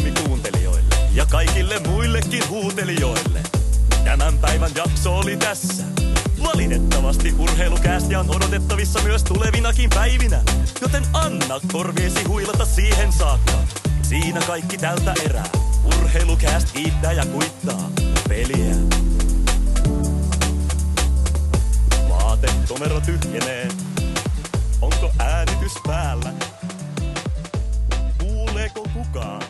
kaikille muillekin huutelijoille. Tämän päivän jakso oli tässä. Valitettavasti urheilukästiä on odotettavissa myös tulevinakin päivinä, joten anna korviesi huilata siihen saakka. Siinä kaikki tältä erää. Urheilukäst kiittää ja kuittaa peliä. Vaate komero tyhjenee. Onko äänitys päällä? Kuuleeko kukaan?